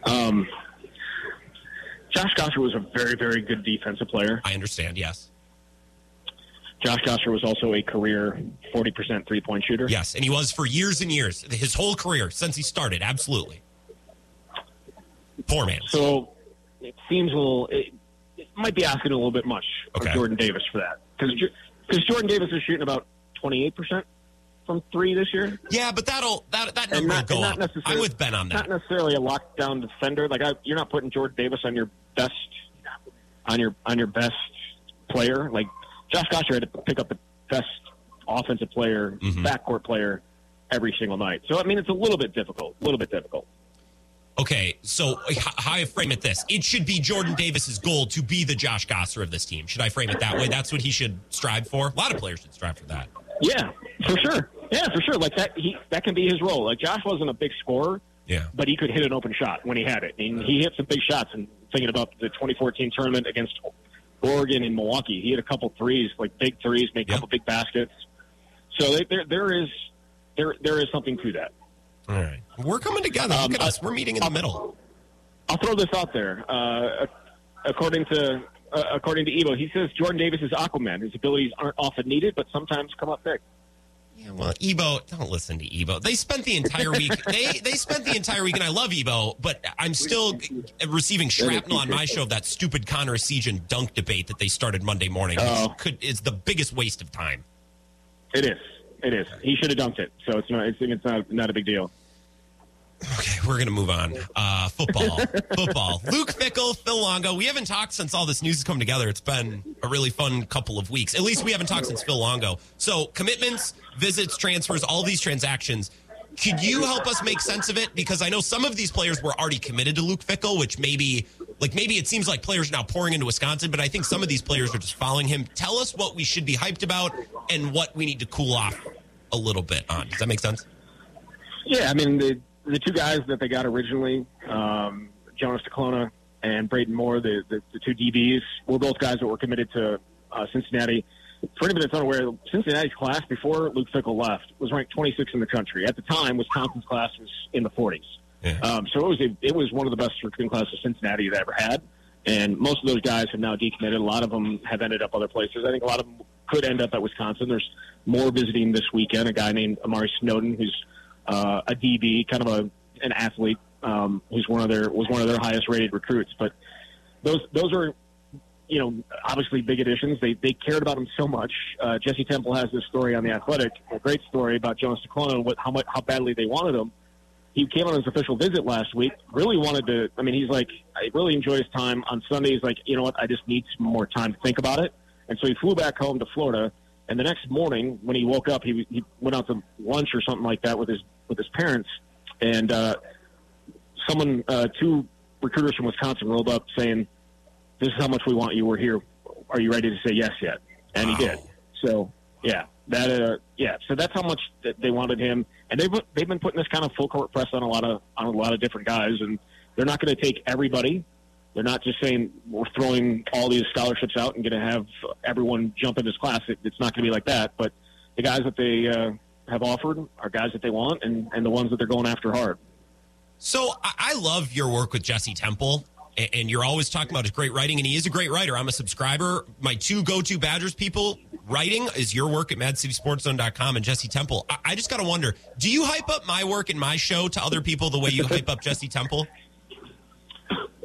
um, Josh Gasser was a very very good defensive player. I understand. Yes, Josh Gasser was also a career 40% three point shooter. yes, and he was for years and years, his whole career since he started. Absolutely, poor man. So it seems a little. It, it might be asking a little bit much Okay. of Jordan Davis for that because Jordan Davis is shooting about 28 percent from three this year. Yeah, but that'll that that number not, will go up. necessarily, I'm with Ben on that. Not necessarily a lockdown defender. Like I, you're not putting Jordan Davis on your best on your on your best player. Like Josh Gasser had to pick up the best offensive player, Mhm. backcourt player every single night. So I mean, it's a little bit difficult. A little bit difficult. Okay, so how I frame it this: it should be Jordan Davis's goal to be the Josh Gasser of this team. Should I frame it that way? That's what he should strive for. A lot of players should strive for that. Yeah, for sure. Yeah, for sure. Like that, he that can be his role. Like Josh wasn't a big scorer, Yeah. but he could hit an open shot when he had it. And he hit some big shots. And thinking about the 2014 tournament against Oregon and Milwaukee, he hit a couple threes, like big threes, made a Yep. couple big baskets. So there, there is there there is something to that. All right, we're coming together. Look Um, at us. We're meeting in the middle. I'll throw this out there. Uh, according to uh, according to Evo, he says Jordan Davis is Aquaman. His abilities aren't often needed, but sometimes come up big. Yeah, well, Ebo, don't listen to Ebo. They spent the entire week. they they spent the entire week, and I love Ebo, but I'm still receiving shrapnel on my show of that stupid Connor Essegian dunk debate that they started Monday morning. Oh. Which could is the biggest waste of time. It is. It is. He should have dunked it. So it's not. It's, it's not not a big deal. Okay, we're going to move on. Uh, football. football. Luke Fickell, Phil Longo. We haven't talked since all this news has come together. It's been a really fun couple of weeks. At least we haven't talked since Phil Longo. So, commitments, visits, transfers, all these transactions. Could you help us make sense of it? Because I know some of these players were already committed to Luke Fickell, which maybe, like, maybe it seems like players are now pouring into Wisconsin, but I think some of these players are just following him. Tell us what we should be hyped about and what we need to cool off a little bit on. Does that make sense? Yeah, I mean the the two guys that they got originally, um, Jonas Duclona and Braden Moore, the, the the two DBs, were both guys that were committed to uh, Cincinnati. For anybody that's unaware, Cincinnati's class before Luke Fickell left was ranked 26 in the country. At the time, Wisconsin's class was in the 40s. Yeah. Um, so it was a, it was one of the best recruiting classes Cincinnati had ever had. And most of those guys have now decommitted. A lot of them have ended up other places. I think a lot of them could end up at Wisconsin. There's more visiting this weekend. A guy named Amari Snowden, who's uh, a DB, kind of a an athlete, um, who's one of their was one of their highest rated recruits. But those those are you know obviously big additions. They they cared about him so much. Uh, Jesse Temple has this story on the Athletic, a great story about Jonas Duclona and what how much how badly they wanted him. He came on his official visit last week. Really wanted to. I mean, he's like, I really enjoy his time on Sunday. He's like, you know what? I just need some more time to think about it. And so he flew back home to Florida. And the next morning, when he woke up, he he went out to lunch or something like that with his with his parents, and uh, someone, uh, two recruiters from Wisconsin, rolled up saying, "This is how much we want you. We're here. Are you ready to say yes yet?" And he did. So yeah, that uh, yeah. So that's how much that they wanted him, and they've they've been putting this kind of full court press on a lot of on a lot of different guys, and they're not going to take everybody. They're not just saying we're throwing all these scholarships out and going to have everyone jump in this class. It, it's not going to be like that. But the guys that they uh, have offered are guys that they want, and, and the ones that they're going after hard. So I, love your work with Jesse Temple. And you're always talking about his great writing, and he is a great writer. I'm a subscriber. My two go-to Badgers people writing is your work at MadCitySportsZone.com and Jesse Temple. I, I just got to wonder: Do you hype up my work and my show to other people the way you hype up Jesse Temple?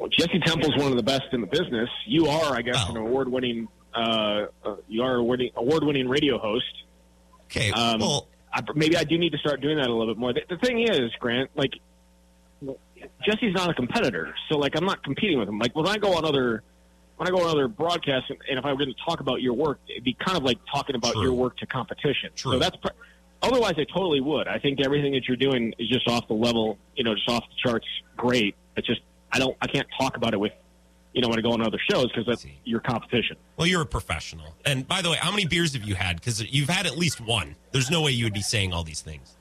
Well, Jesse Temple's one of the best in the business. You are, I guess, Oh. an award-winning. Uh, uh, you are a award- award-winning radio host. Okay, Um, well, I, maybe I do need to start doing that a little bit more. The, the thing is, Grant, like Jesse's not a competitor, so like I'm not competing with him. Like when I go on other when I go on other broadcasts, and, and if I were going to talk about your work, it'd be kind of like talking about True. your work to competition. True. So that's pr- otherwise I totally would. I think everything that you're doing is just off the level, you know, just off the charts. Great. It's just I don't I can't talk about it with you know when I go on other shows because that's your competition. well, you're a professional. And by the way, how many beers have you had? Because you've had at least one. There's no way you would be saying all these things.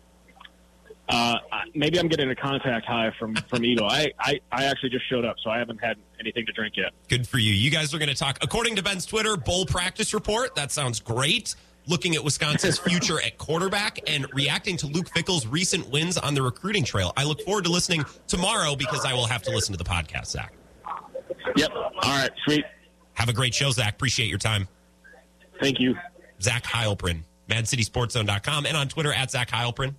Uh, maybe I'm getting a contact high from from Ego. I, I I actually just showed up, so I haven't had anything to drink yet. Good for you. You guys are going to talk, according to Ben's Twitter, bowl practice report. That sounds great. Looking at Wisconsin's future at quarterback and reacting to Luke Fickell's recent wins on the recruiting trail. I look forward to listening tomorrow because I will have to listen to the podcast, Zach. Yep. All right. Sweet. Have a great show, Zach. Appreciate your time. Thank you. Zach Heilprin, MadCitySportsZone.com, and on Twitter at Zach Heilprin.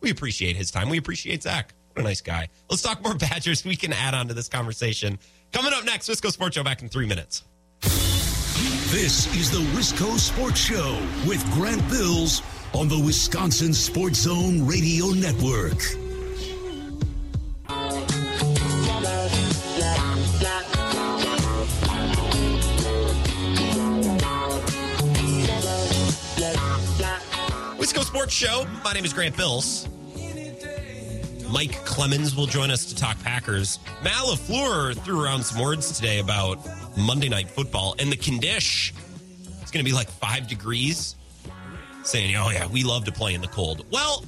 We appreciate his time. We appreciate Zach. What a nice guy. Let's talk more Badgers. We can add on to this conversation. Coming up next, Wisco Sports Show back in three minutes. This is the Wisco Sports Show with Grant Bills on the Wisconsin Sports Zone Radio Network. Wisco Sports Show. My name is Grant Bills. Mike Clemens will join us to talk Packers. Matt LaFleur threw around some words today about Monday Night Football and the condition. It's going to be like five degrees. Saying, oh, yeah, we love to play in the cold. Well,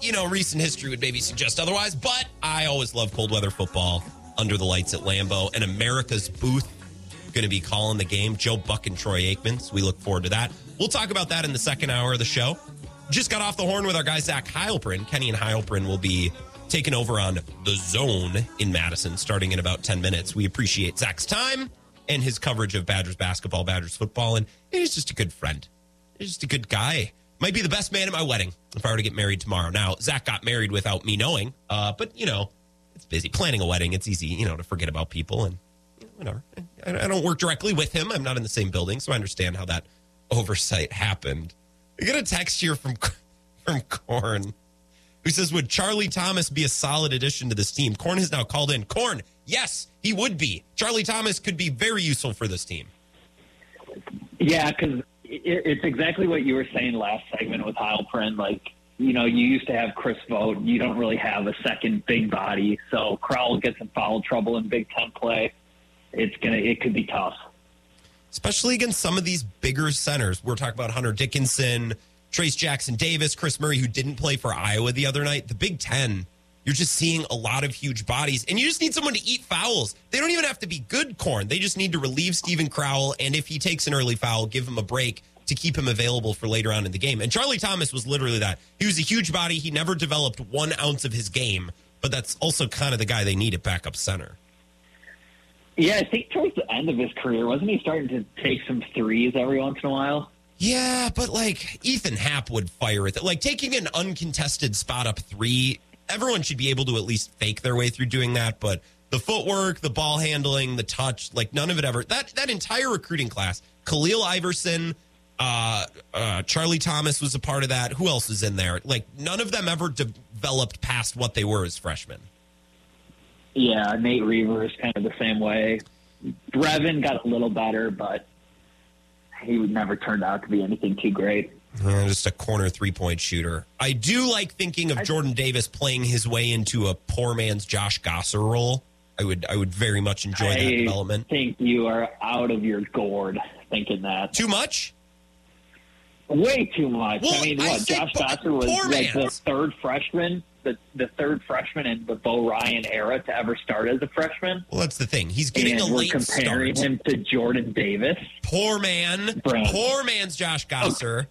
you know, recent history would maybe suggest otherwise, but I always love cold weather football under the lights at Lambeau and America's Booth going to be calling the game. Joe Buck and Troy Aikman. So we look forward to that. We'll talk about that in the second hour of the show. Just got off the horn with our guy Zach Heilprin. Kenny and Heilprin will be taking over on the zone in Madison starting in about 10 minutes. We appreciate Zach's time and his coverage of Badgers basketball, Badgers football, and he's just a good friend. He's just a good guy. Might be the best man at my wedding if I were to get married tomorrow. Now, Zach got married without me knowing, uh, but you know, it's busy planning a wedding. It's easy, you know, to forget about people and you know, whatever. I, I don't work directly with him. I'm not in the same building, so I understand how that oversight happened. I get a text here from from Corn who says, "Would Charlie Thomas be a solid addition to this team?" Corn has now called in. Corn, yes, he would be. Charlie Thomas could be very useful for this team. Yeah, because it's exactly what you were saying last segment with Heilprin. Like, you know, you used to have Chris Vogt. You don't really have a second big body. So Crowl gets in foul trouble in Big Ten play. It's gonna. It could be tough. especially against some of these bigger centers. We're talking about Hunter Dickinson, Trayce Jackson Davis, Kris Murray, who didn't play for Iowa the other night. The Big Ten, you're just seeing a lot of huge bodies, and you just need someone to eat fouls. They don't even have to be good corn. They just need to relieve Steven Crowl, and if he takes an early foul, give him a break to keep him available for later on in the game. And Charlie Thomas was literally that. He was a huge body. He never developed one ounce of his game, but that's also kind of the guy they need at backup center. Yeah, I think towards the end of his career, wasn't he starting to take some threes every once in a while? Yeah, but like Ethan Happ would fire it. Like taking an uncontested spot up three, everyone should be able to at least fake their way through doing that. But the footwork, the ball handling, the touch, like none of it ever. That that entire recruiting class, Khalil Iverson, uh, uh, Charlie Thomas was a part of that. Who else was in there? Like none of them ever developed past what they were as freshmen. Yeah, Nate Reaver is kind of the same way. Brevin got a little better, but he would never turned out to be anything too great. Uh, just a corner three point shooter. I do like thinking of Jordan Davis playing his way into a poor man's Josh Gasser role. I would I would very much enjoy that I think you are out of your gourd thinking that. Too much? Way too much. Well, I mean, I what? Josh po- Gasser was like the third freshman, the the third freshman in the Bo Ryan era to ever start as a freshman. Well, that's the thing. He's getting and a we're late comparing start. him to Jordan Davis. Poor man. Brand. Poor man's Josh Gasser.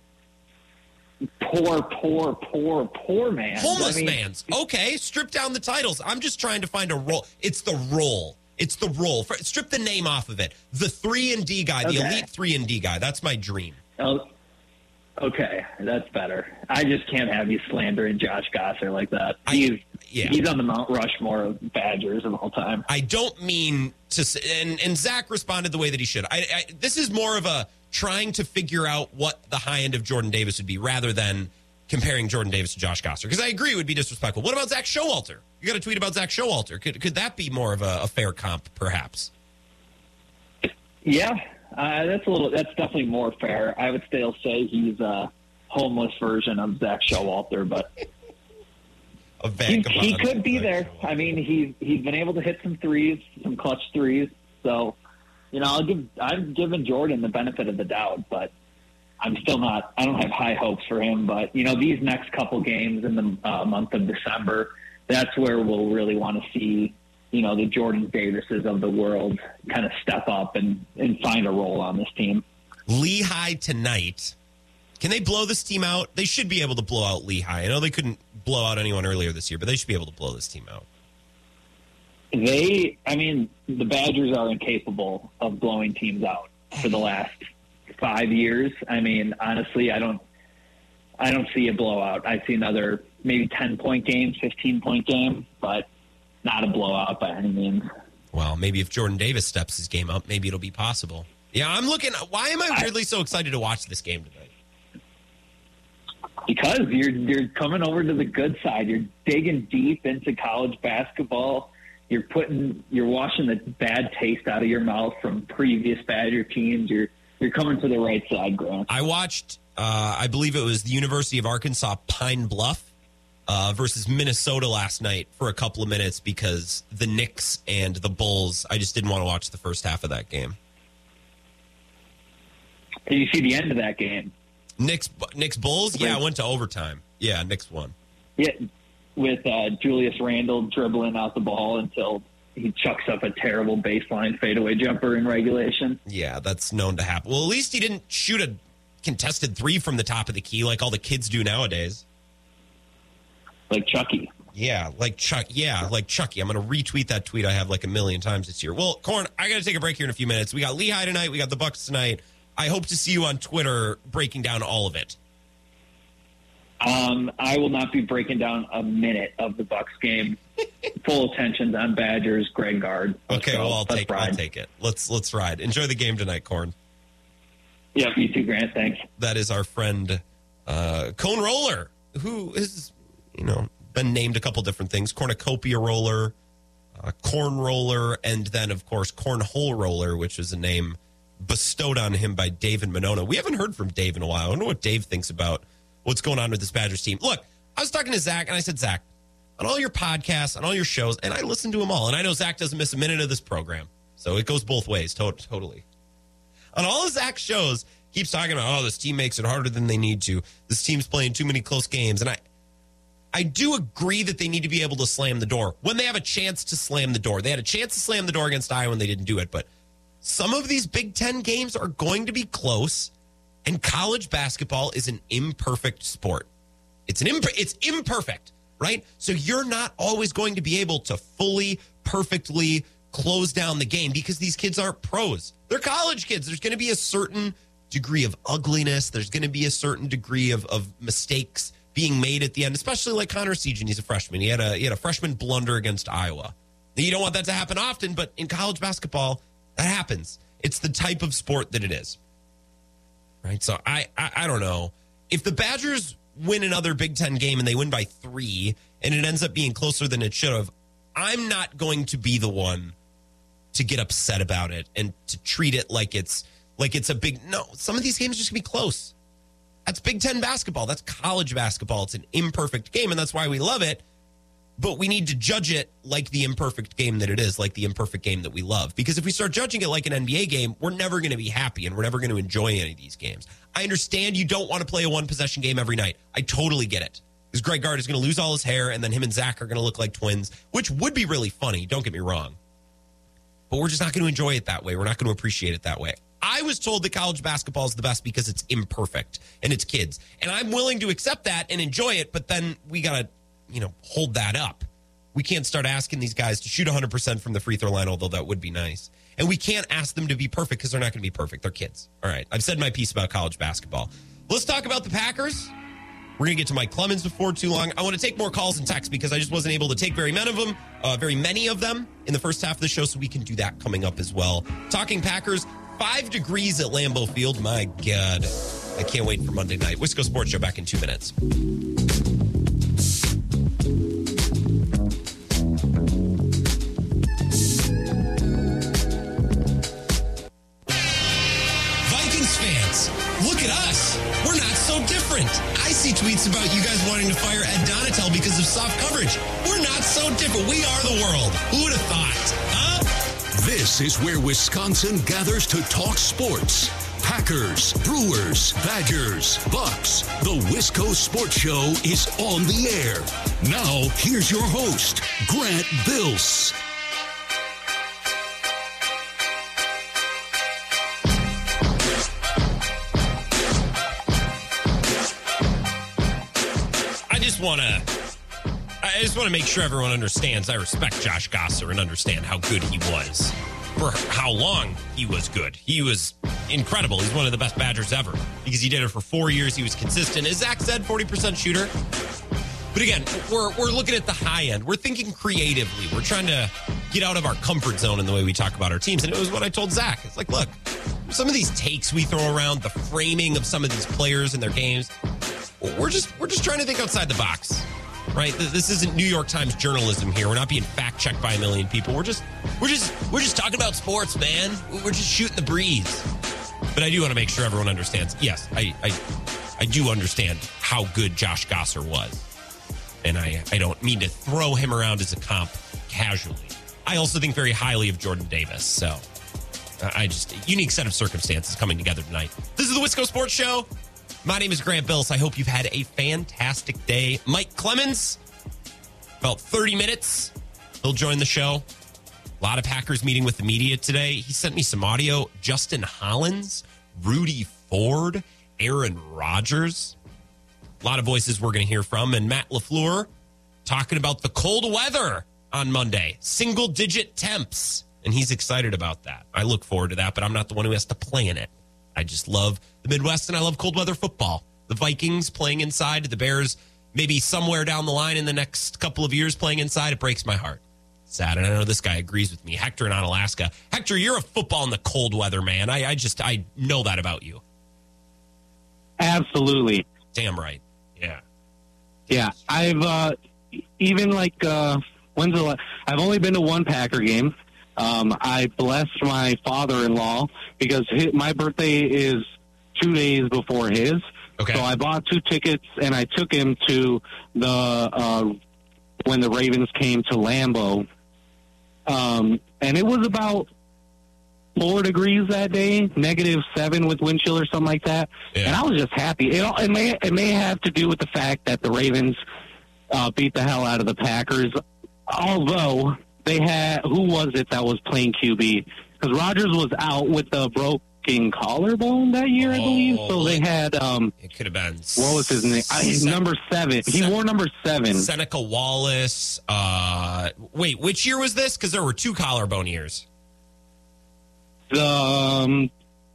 Poor, poor, poor, poor man. Homeless I mean, man's. Okay, strip down the titles. I'm just trying to find a role. It's the role. It's the role. For, strip the name off of it. The three and D guy, the elite three and D guy. That's my dream. Oh, okay, that's better. I just can't have you slandering Josh Gasser like that. I- He's yeah. he's on the Mount Rushmore of Badgers of all time. I don't mean to. And and Zach responded the way that he should. I, I this is more of a trying to figure out what the high end of Jordan Davis would be, rather than comparing Jordan Davis to Josh Gasser. Because I agree it would be disrespectful. What about Zak Showalter? You got a tweet about Zak Showalter. Could could that be more of a, a fair comp, perhaps? Yeah, uh, that's a little. That's definitely more fair. I would still say he's a homeless version of Zak Showalter, but A he, he could be there. I mean, he's he's been able to hit some threes, some clutch threes. So, you know, I'll give I'm giving Jordan the benefit of the doubt, but I'm still not. I don't have high hopes for him. But you know, these next couple games in the uh, month of December, that's where we'll really want to see. You know, the Jordan Davises of the world kind of step up and, and find a role on this team. Lehigh tonight. Can they blow this team out? They should be able to blow out Lehigh. I know they couldn't blow out anyone earlier this year, but they should be able to blow this team out. They, I mean, the Badgers are incapable of blowing teams out for the last five years. I mean, honestly, I don't, I don't see a blowout. I see another maybe ten point game, fifteen point game, but not a blowout by any means. Well, maybe if Jordan Davis steps his game up, maybe it'll be possible. Yeah, I'm looking. Why am I weirdly so excited to watch this game tonight? Because you're you're coming over to the good side. You're digging deep into college basketball. You're putting you're washing the bad taste out of your mouth from previous Badger teams. You're you're coming to the right side, Grant. I watched. Uh, I believe it was the University of Arkansas Pine Bluff uh, versus Minnesota last night for a couple of minutes because the Knicks and the Bulls. I just didn't want to watch the first half of that game. Did you see the end of that game? Knicks, Knicks Bulls. Yeah, I went to overtime. Yeah, Knicks won. Yeah, with uh, Julius Randle dribbling out the ball until he chucks up a terrible baseline fadeaway jumper in regulation. Yeah, that's known to happen. Well, at least he didn't shoot a contested three from the top of the key like all the kids do nowadays. Like Chucky. Yeah, like Chuck. Yeah, like Chucky. I'm going to retweet that tweet I have like a million times this year. Well, Corn, I got to take a break here in a few minutes. We got Lehigh tonight. We got the Bucks tonight. I hope to see you on Twitter breaking down all of it. Um, I will not be breaking down a minute of the Bucks game. Full attention on Badgers, Greg Gard. Let's Okay, go. well I'll Let's take I'll take it. Let's let's ride. Enjoy the game tonight, Corn. Yeah, you too, Grant. Thanks. That is our friend uh, Cone Roller, who is you know been named a couple different things: cornucopia roller, uh, corn roller, and then of course cornhole roller, which is a name bestowed on him by Dave and Monona. We haven't heard from Dave in a while. I don't know what Dave thinks about what's going on with this Badgers team. Look, I was talking to Zach, and I said, Zach, on all your podcasts, on all your shows, and I listen to them all, and I know Zach doesn't miss a minute of this program, so it goes both ways, to- totally on all of Zach's shows, keeps talking about, oh, this team makes it harder than they need to. This team's playing too many close games. And I I do agree that they need to be able to slam the door when they have a chance to slam the door. They had a chance to slam the door against Iowa and they didn't do it. But some of these Big Ten games are going to be close, and college basketball is an imperfect sport. It's an imp- it's imperfect, right? So you're not always going to be able to fully, perfectly close down the game because these kids aren't pros. They're college kids. There's going to be a certain degree of ugliness. There's going to be a certain degree of, of mistakes being made at the end, especially like Connor Essegian. He's a freshman. He had a he had a freshman blunder against Iowa. You don't want that to happen often, but in college basketball, that happens. It's the type of sport that it is right? So I, I I don't know if the Badgers win another Big Ten game and they win by three, and it ends up being closer than it should have. I'm not going to be the one to get upset about it and to treat it like it's like it's a big no. Some of these games just gonna be close. That's Big Ten basketball. That's college basketball. It's an imperfect game, and that's why we love it. But we need to judge it like the imperfect game that it is, like the imperfect game that we love. Because if we start judging it like an NBA game, we're never going to be happy and we're never going to enjoy any of these games. I understand you don't want to play a one possession game every night. I totally get it. Because Greg Gard is going to lose all his hair and then him and Zach are going to look like twins, which would be really funny. Don't get me wrong. But we're just not going to enjoy it that way. We're not going to appreciate it that way. I was told that college basketball is the best because it's imperfect and it's kids. And I'm willing to accept that and enjoy it, but then we got to, you know, hold that up. We can't start asking these guys to shoot 100% from the free throw line, although that would be nice. And we can't ask them to be perfect because they're not going to be perfect. They're kids. All right. I've said my piece about college basketball. Let's talk about the Packers. We're going to get to Mike Clemens before too long. I want to take more calls and texts because I just wasn't able to take very many of them, uh, very many of them in the first half of the show. So we can do that coming up as well. Talking Packers, five degrees at Lambeau Field. My God, I can't wait for Monday night. Wisco Sports Show back in two minutes. Soft coverage. We're not so different. We are the world. Who would have thought? Huh? This is where Wisconsin gathers to talk sports. Packers, Brewers, Badgers, Bucks. The Wisco Sports Show is on the air. Now, here's your host, Grant Bills. I just want to. I just want to make sure everyone understands. I respect Josh Gasser and understand how good he was for how long he was good. He was incredible. He's one of the best Badgers ever because he did it for four years. He was consistent. As Zach said, 40% shooter. But again, we're, we're looking at the high end. We're thinking creatively. We're trying to get out of our comfort zone in the way we talk about our teams. And it was what I told Zach. It's like, look, some of these takes we throw around, the framing of some of these players and their games, we're just we're just trying to think outside the box right? This isn't new york times journalism here. We're not being fact checked by a million people. We're just we're just we're just talking about sports man. We're just shooting the breeze. But i do want to make sure everyone understands yes i i, I do understand how good josh gasser was. And i i don't mean to throw him around as a comp casually. I also think very highly of jordan davis so I just unique set of circumstances coming together tonight. This is the Wisco Sports Show. My name is Grant Bills. I hope you've had a fantastic day. Mike Clemens, about 30 minutes. He'll join the show. A lot of Packers meeting with the media today. He sent me some audio. Justin Hollins, Rudy Ford, Aaron Rodgers. A lot of voices we're going to hear from. And Matt LaFleur talking about the cold weather on Monday, single digit temps. And he's excited about that. I look forward to that, but I'm not the one who has to play in it. I just love the Midwest and I love cold weather football. The Vikings playing inside, the Bears maybe somewhere down the line in the next couple of years playing inside. It breaks my heart. Sad. And I know this guy agrees with me. Hector in Alaska. Hector, you're a football in the cold weather, man. I, I just, I know that about you. Absolutely. Damn right. Yeah. Yeah. I've, uh, even like, uh, when's the, I've only been to one Packer game. Um, I blessed my father-in-law because his, my birthday is two days before his. Okay. So I bought two tickets and I took him to the uh, when the Ravens came to Lambeau, um, and it was about four degrees that day, negative seven with wind chill or something like that. Yeah. And I was just happy. It, it may it may have to do with the fact that the Ravens uh, beat the hell out of the Packers, although they had who was it that was playing QB? Because Rodgers was out with the broken collarbone that year, I believe. So they had um, It could have been. what was his name? I, Sen- number seven. He wore number seven. Seneca Wallace. Uh, wait, which year was this? Because there were two collarbone years. The, um,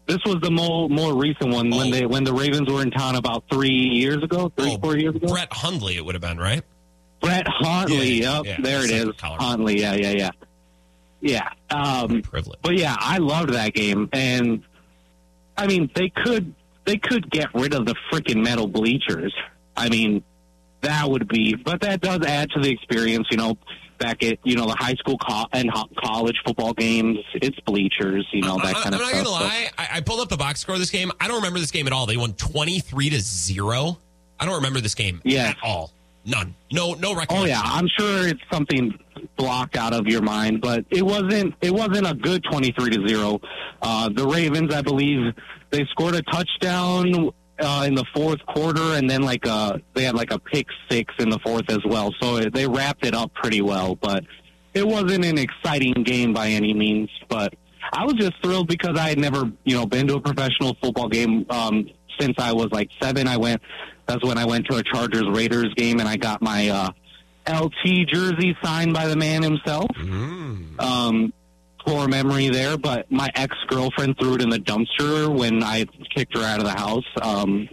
this was the more more recent one when Oh. they when the Ravens were in town about three years ago, three Oh, four years ago. Brett Hundley, it would have been, right? Brett Hundley. Yeah, yeah, there it is. Huntley. Yeah, yeah, yeah, yeah. Um, Privilege. but yeah, I loved that game, and I mean they could they could get rid of the freaking metal bleachers. I mean, that would be, but that does add to the experience. You know, back at you know the high school co- and ho- college football games, it's bleachers. You know that I, kind am of not stuff. gonna lie. I, I pulled up the box score of this game. I don't remember this game at all. They won 23 to zero. I don't remember this game Yeah. at all. None. No. No recollection. Oh yeah, I'm sure it's something blocked out of your mind, but it wasn't. It wasn't a good 23 to zero. Uh, the Ravens, I believe, they scored a touchdown uh, in the fourth quarter, and then like uh they had like a pick six in the fourth as well. So they wrapped it up pretty well, but it wasn't an exciting game by any means. But I was just thrilled because I had never, you know, been to a professional football game um, since I was like seven. I went. That's when I went to a Chargers Raiders game, and I got my uh, LT jersey signed by the man himself. Um, poor memory there, but my ex girlfriend threw it in the dumpster when I kicked her out of the house. Um,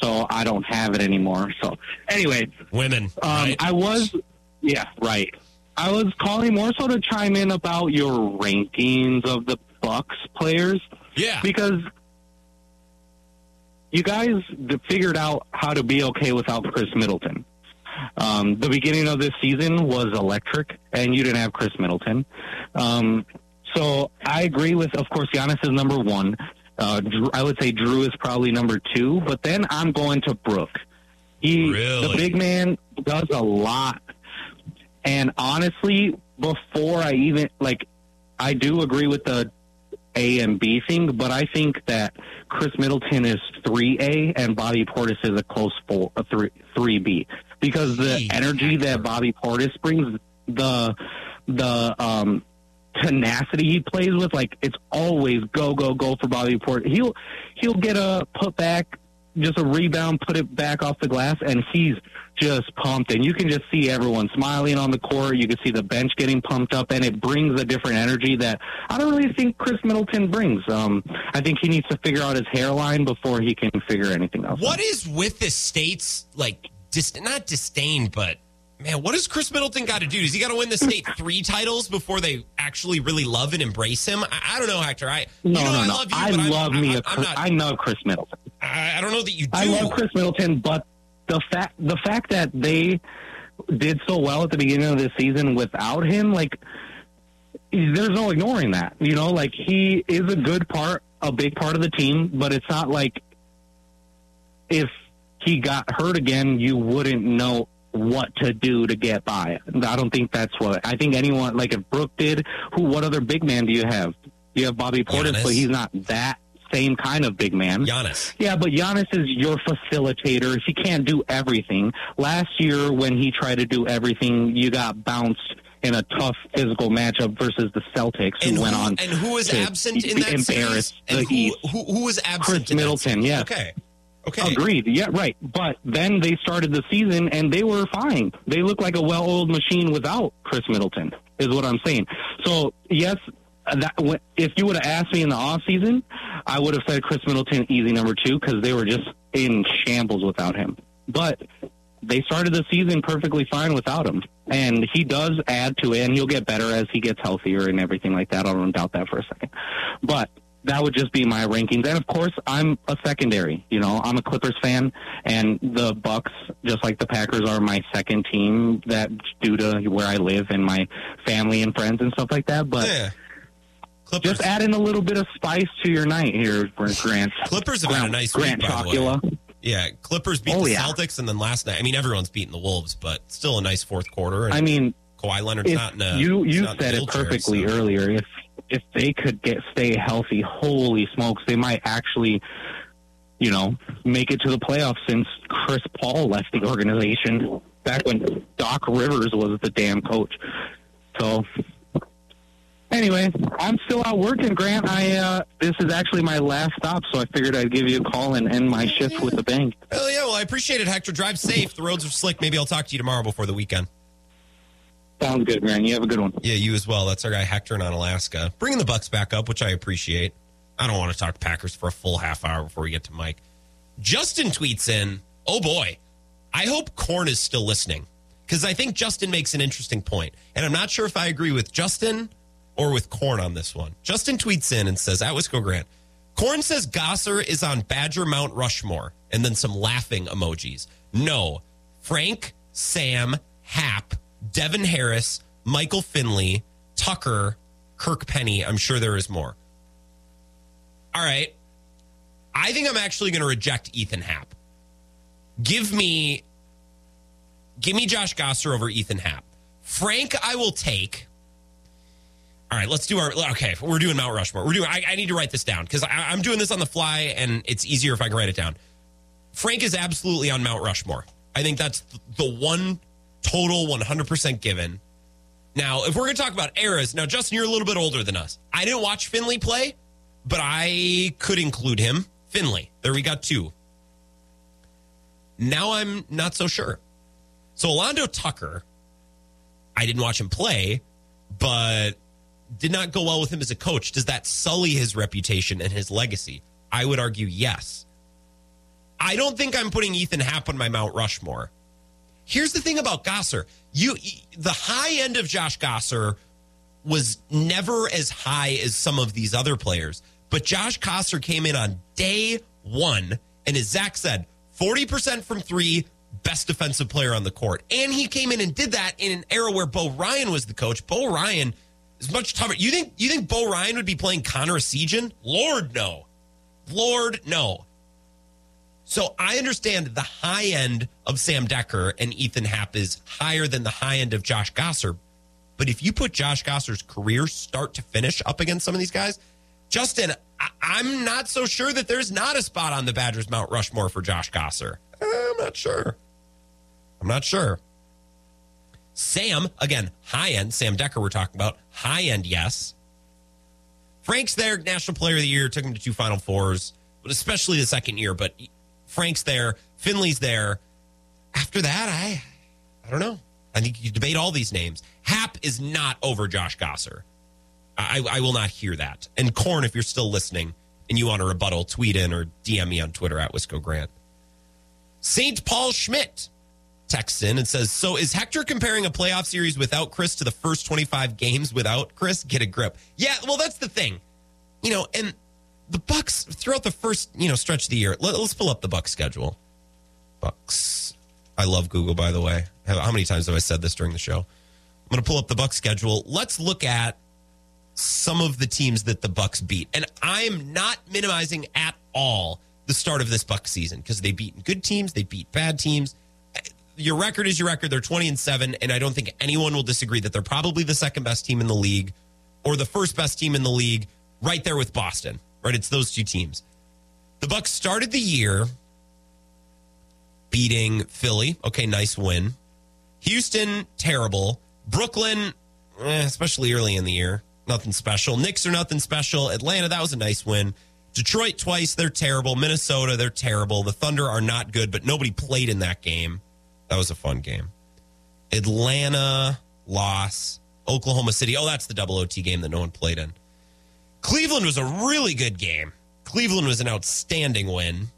so I don't have it anymore. So anyway, Women. um, right? I was, yeah, right. I was calling more so to chime in about your rankings of the Bucks players yeah. because you guys figured out how to be okay without Khris Middleton. Um, the beginning of this season was electric, and you didn't have Khris Middleton. Um, so I agree with, of course, Giannis is number one. Uh, I would say Jrue is probably number two, but then I'm going to Brooke. He, Really? the big man, does a lot. And honestly, before I even like, I do agree with the A and B thing, but I think that Khris Middleton is three A and Bobby Portis is a close four, a three three B because the energy that Bobby Portis brings, the the um tenacity he plays with, like it's always go go go for Bobby Portis. He'll he'll get a put back, just a rebound, put it back off the glass, and he's just pumped. And you can just see everyone smiling on the court. You can see the bench getting pumped up, and it brings a different energy that I don't really think Khris Middleton brings. Um, I think he needs to figure out his hairline before he can figure anything else. What out. is with the state's like dis- not disdain, but man, what does Khris Middleton got to do? Does he got to win the state three titles before they actually really love and embrace him? I, I don't know, Hector. I No, you know no, I no. love you, I but I'm- love I, me. I'm Khris, not. I know Khris Middleton. I, I don't know that you do. I love Khris Middleton, but the fact the fact that they did so well at the beginning of the season without him, like there's no ignoring that. You know, like he is a good part, a big part of the team, but it's not like if he got hurt again, you wouldn't know what to do to get by. I don't think that's what I think anyone like if Brooke did, who what other big man do you have? You have Bobby Portis, Giannis. but he's not that same kind of big man. Giannis. Yeah, but Giannis is your facilitator. He can't do everything. Last year, when he tried to do everything, you got bounced in a tough physical matchup versus the Celtics, who And went who, on and who was absent in that series? And the who, who, who was absent? Khris in Middleton, yeah. Okay. Okay. Agreed. Yeah, right. But then they started the season and they were fine. They look like a well-oiled machine without Khris Middleton. Is what I'm saying. So yes, that if you would have asked me in the off season, I would have said Khris Middleton easy number two because they were just in shambles without him. But they started the season perfectly fine without him, and he does add to it, and he'll get better as he gets healthier and everything like that. I don't doubt that for a second. But that would just be my rankings. And of course, I'm a secondary. You know, I'm a Clippers fan, and the Bucks, just like the Packers, are my second team. That due to where I live and my family and friends and stuff like that. But Yeah. Clippers. just adding a little bit of spice to your night here, Grant. Clippers have had a nice Grant week, by the way. Yeah, Clippers beat Oh, the yeah. Celtics, and then last night. I mean, everyone's beating the Wolves, but still a nice fourth quarter. And I mean, Kawhi Leonard's not in a. you you in said it perfectly so- earlier. If if they could get stay healthy, holy smokes, they might actually, you know, make it to the playoffs. Since Chris Paul left the organization back when Doc Rivers was the damn coach. So. Anyway, I'm still out working, Grant. I uh, this is actually my last stop, so I figured I'd give you a call and end my shift with the bank. Oh yeah, well, I appreciate it, Hector. Drive safe. The roads are slick. Maybe I'll talk to you tomorrow before the weekend. Sounds good, Grant. You have a good one. Yeah, you as well. That's our guy Hector in Alaska, bringing the Bucks back up, which I appreciate. I don't want to talk Packers for a full half hour before we get to Mike. Justin tweets in, "Oh boy, I hope Corn is still listening because I think Justin makes an interesting point, and I'm not sure if I agree with Justin or with Corn on this one." Justin tweets in and says, "At Wisco Grant, Corn says Gasser is on Badger Mount Rushmore, and then some laughing emojis. No, Frank, Sam, Happ, Devin Harris, Michael Finley, Tucker, Kirk Penney. I'm sure there is more. All right. I think I'm actually going to reject Ethan Happ. Give me give me Josh Gasser over Ethan Happ. Frank, I will take. All right, let's do our. Okay, we're doing Mount Rushmore. We're doing. I, I need to write this down because I'm doing this on the fly, and it's easier if I can write it down. Frank is absolutely on Mount Rushmore. I think that's the one total 100% given. Now, if we're going to talk about eras, now Justin, you're a little bit older than us. I didn't watch Finley play, but I could include him. Finley. There we got two. Now I'm not so sure. So Alando Tucker, I didn't watch him play, but did not go well with him as a coach. Does that sully his reputation and his legacy? I would argue yes. I don't think I'm putting Ethan Happ on my Mount Rushmore. Here's the thing about Gasser. You the high end of Josh Gasser was never as high as some of these other players. But Josh Gasser came in on day one, and as Zach said, 40% from three, best defensive player on the court. And he came in and did that in an era where Bo Ryan was the coach. Bo Ryan is much tougher. You think you think Bo Ryan would be playing Connor Essegian? Lord no. Lord no. So I understand the high end of Sam Dekker and Ethan Happ is higher than the high end of Josh Gasser. But if you put Josh Gasser's career start to finish up against some of these guys, Justin, I- am not so sure that there's not a spot on the Badgers Mount Rushmore for Josh Gasser. I'm not sure. I'm not sure. Sam, again, high end. Sam Dekker, we're talking about. High end, yes. Frank's there, National Player of the Year, took him to two Final Fours, but especially the second year. But Frank's there, Finley's there. After that, I I don't know. I think you debate all these names. Happ is not over Josh Gasser. I, I will not hear that. And Corn, if you're still listening and you want a rebuttal, tweet in or DM me on Twitter at Wisco Grant. St. Paul Schmidt texts in and says, So is Hector comparing a playoff series without Khris to the first 25 games without Khris? Get a grip. Yeah, well, that's the thing. You know, and the Bucks throughout the first, you know, stretch of the year, let, us pull up the Bucks schedule. Bucks. I love Google, by the way. How many times have I said this during the show? I'm going to pull up the Bucks schedule. Let's look at some of the teams that the Bucks beat. And I'm not minimizing at all the start of this Bucks season because they beat good teams, they beat bad teams. Your record is your record. They're 20 and 7 and I don't think anyone will disagree that they're probably the second best team in the league or the first best team in the league right there with Boston. Right? It's those two teams. The Bucks started the year beating Philly. Okay, nice win. Houston, terrible. Brooklyn, eh, especially early in the year, nothing special. Knicks are nothing special. Atlanta, that was a nice win. Detroit twice, they're terrible. Minnesota, they're terrible. The Thunder are not good, but nobody played in that game. That was a fun game. Atlanta, loss. Oklahoma City, oh, that's the double OT game that no one played in. Cleveland was a really good game. Cleveland was an outstanding win,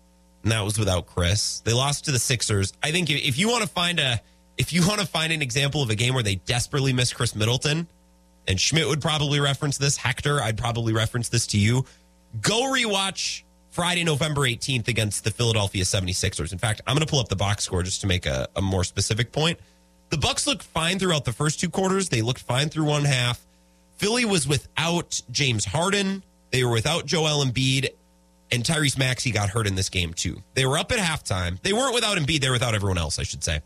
and that was without Khris. They lost to the Sixers. I think if you want to find a if you want to find an example of a game where they desperately miss Khris Middleton, and Schmidt would probably reference this. Hector, I'd probably reference this to you. Go rewatch Friday, November 18th against the Philadelphia 76ers. In fact, I'm going to pull up the box score just to make a, a more specific point. The Bucks looked fine throughout the first two quarters. They looked fine through one half. Philly was without James Harden. They were without Joel Embiid, and Tyrese Maxey got hurt in this game too. They were up at halftime. They weren't without Embiid. They were without everyone else, I should say.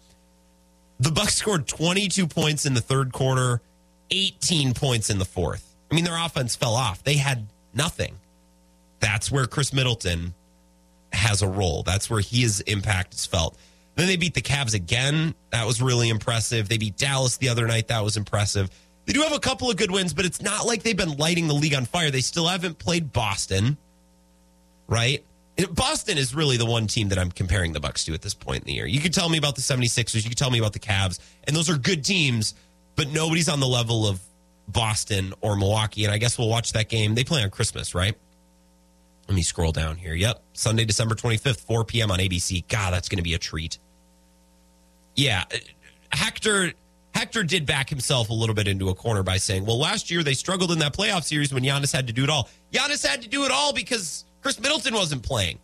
The Bucks scored 22 points in the third quarter 18 points in the fourth. I mean, their offense fell off. They had nothing. That's where Khris Middleton has a role. That's where his impact is felt. Then they beat the Cavs again. That was really impressive. They beat Dallas the other night. That was impressive. They do have a couple of good wins, but it's not like they've been lighting the league on fire. They still haven't played Boston, right? Boston is really the one team that I'm comparing the Bucks to at this point in the year. You could tell me about the 76ers, you could tell me about the Cavs, and those are good teams, but nobody's on the level of Boston or Milwaukee. And I guess we'll watch that game. They play on Christmas, right? Let me scroll down here. Yep. Sunday, December 25th, 4 p.m. on ABC. God, that's going to be a treat. Yeah. Uh, Hector Hector did back himself a little bit into a corner by saying, well, last year they struggled in that playoff series when Giannis had to do it all. Giannis had to do it all because Khris Middleton wasn't playing.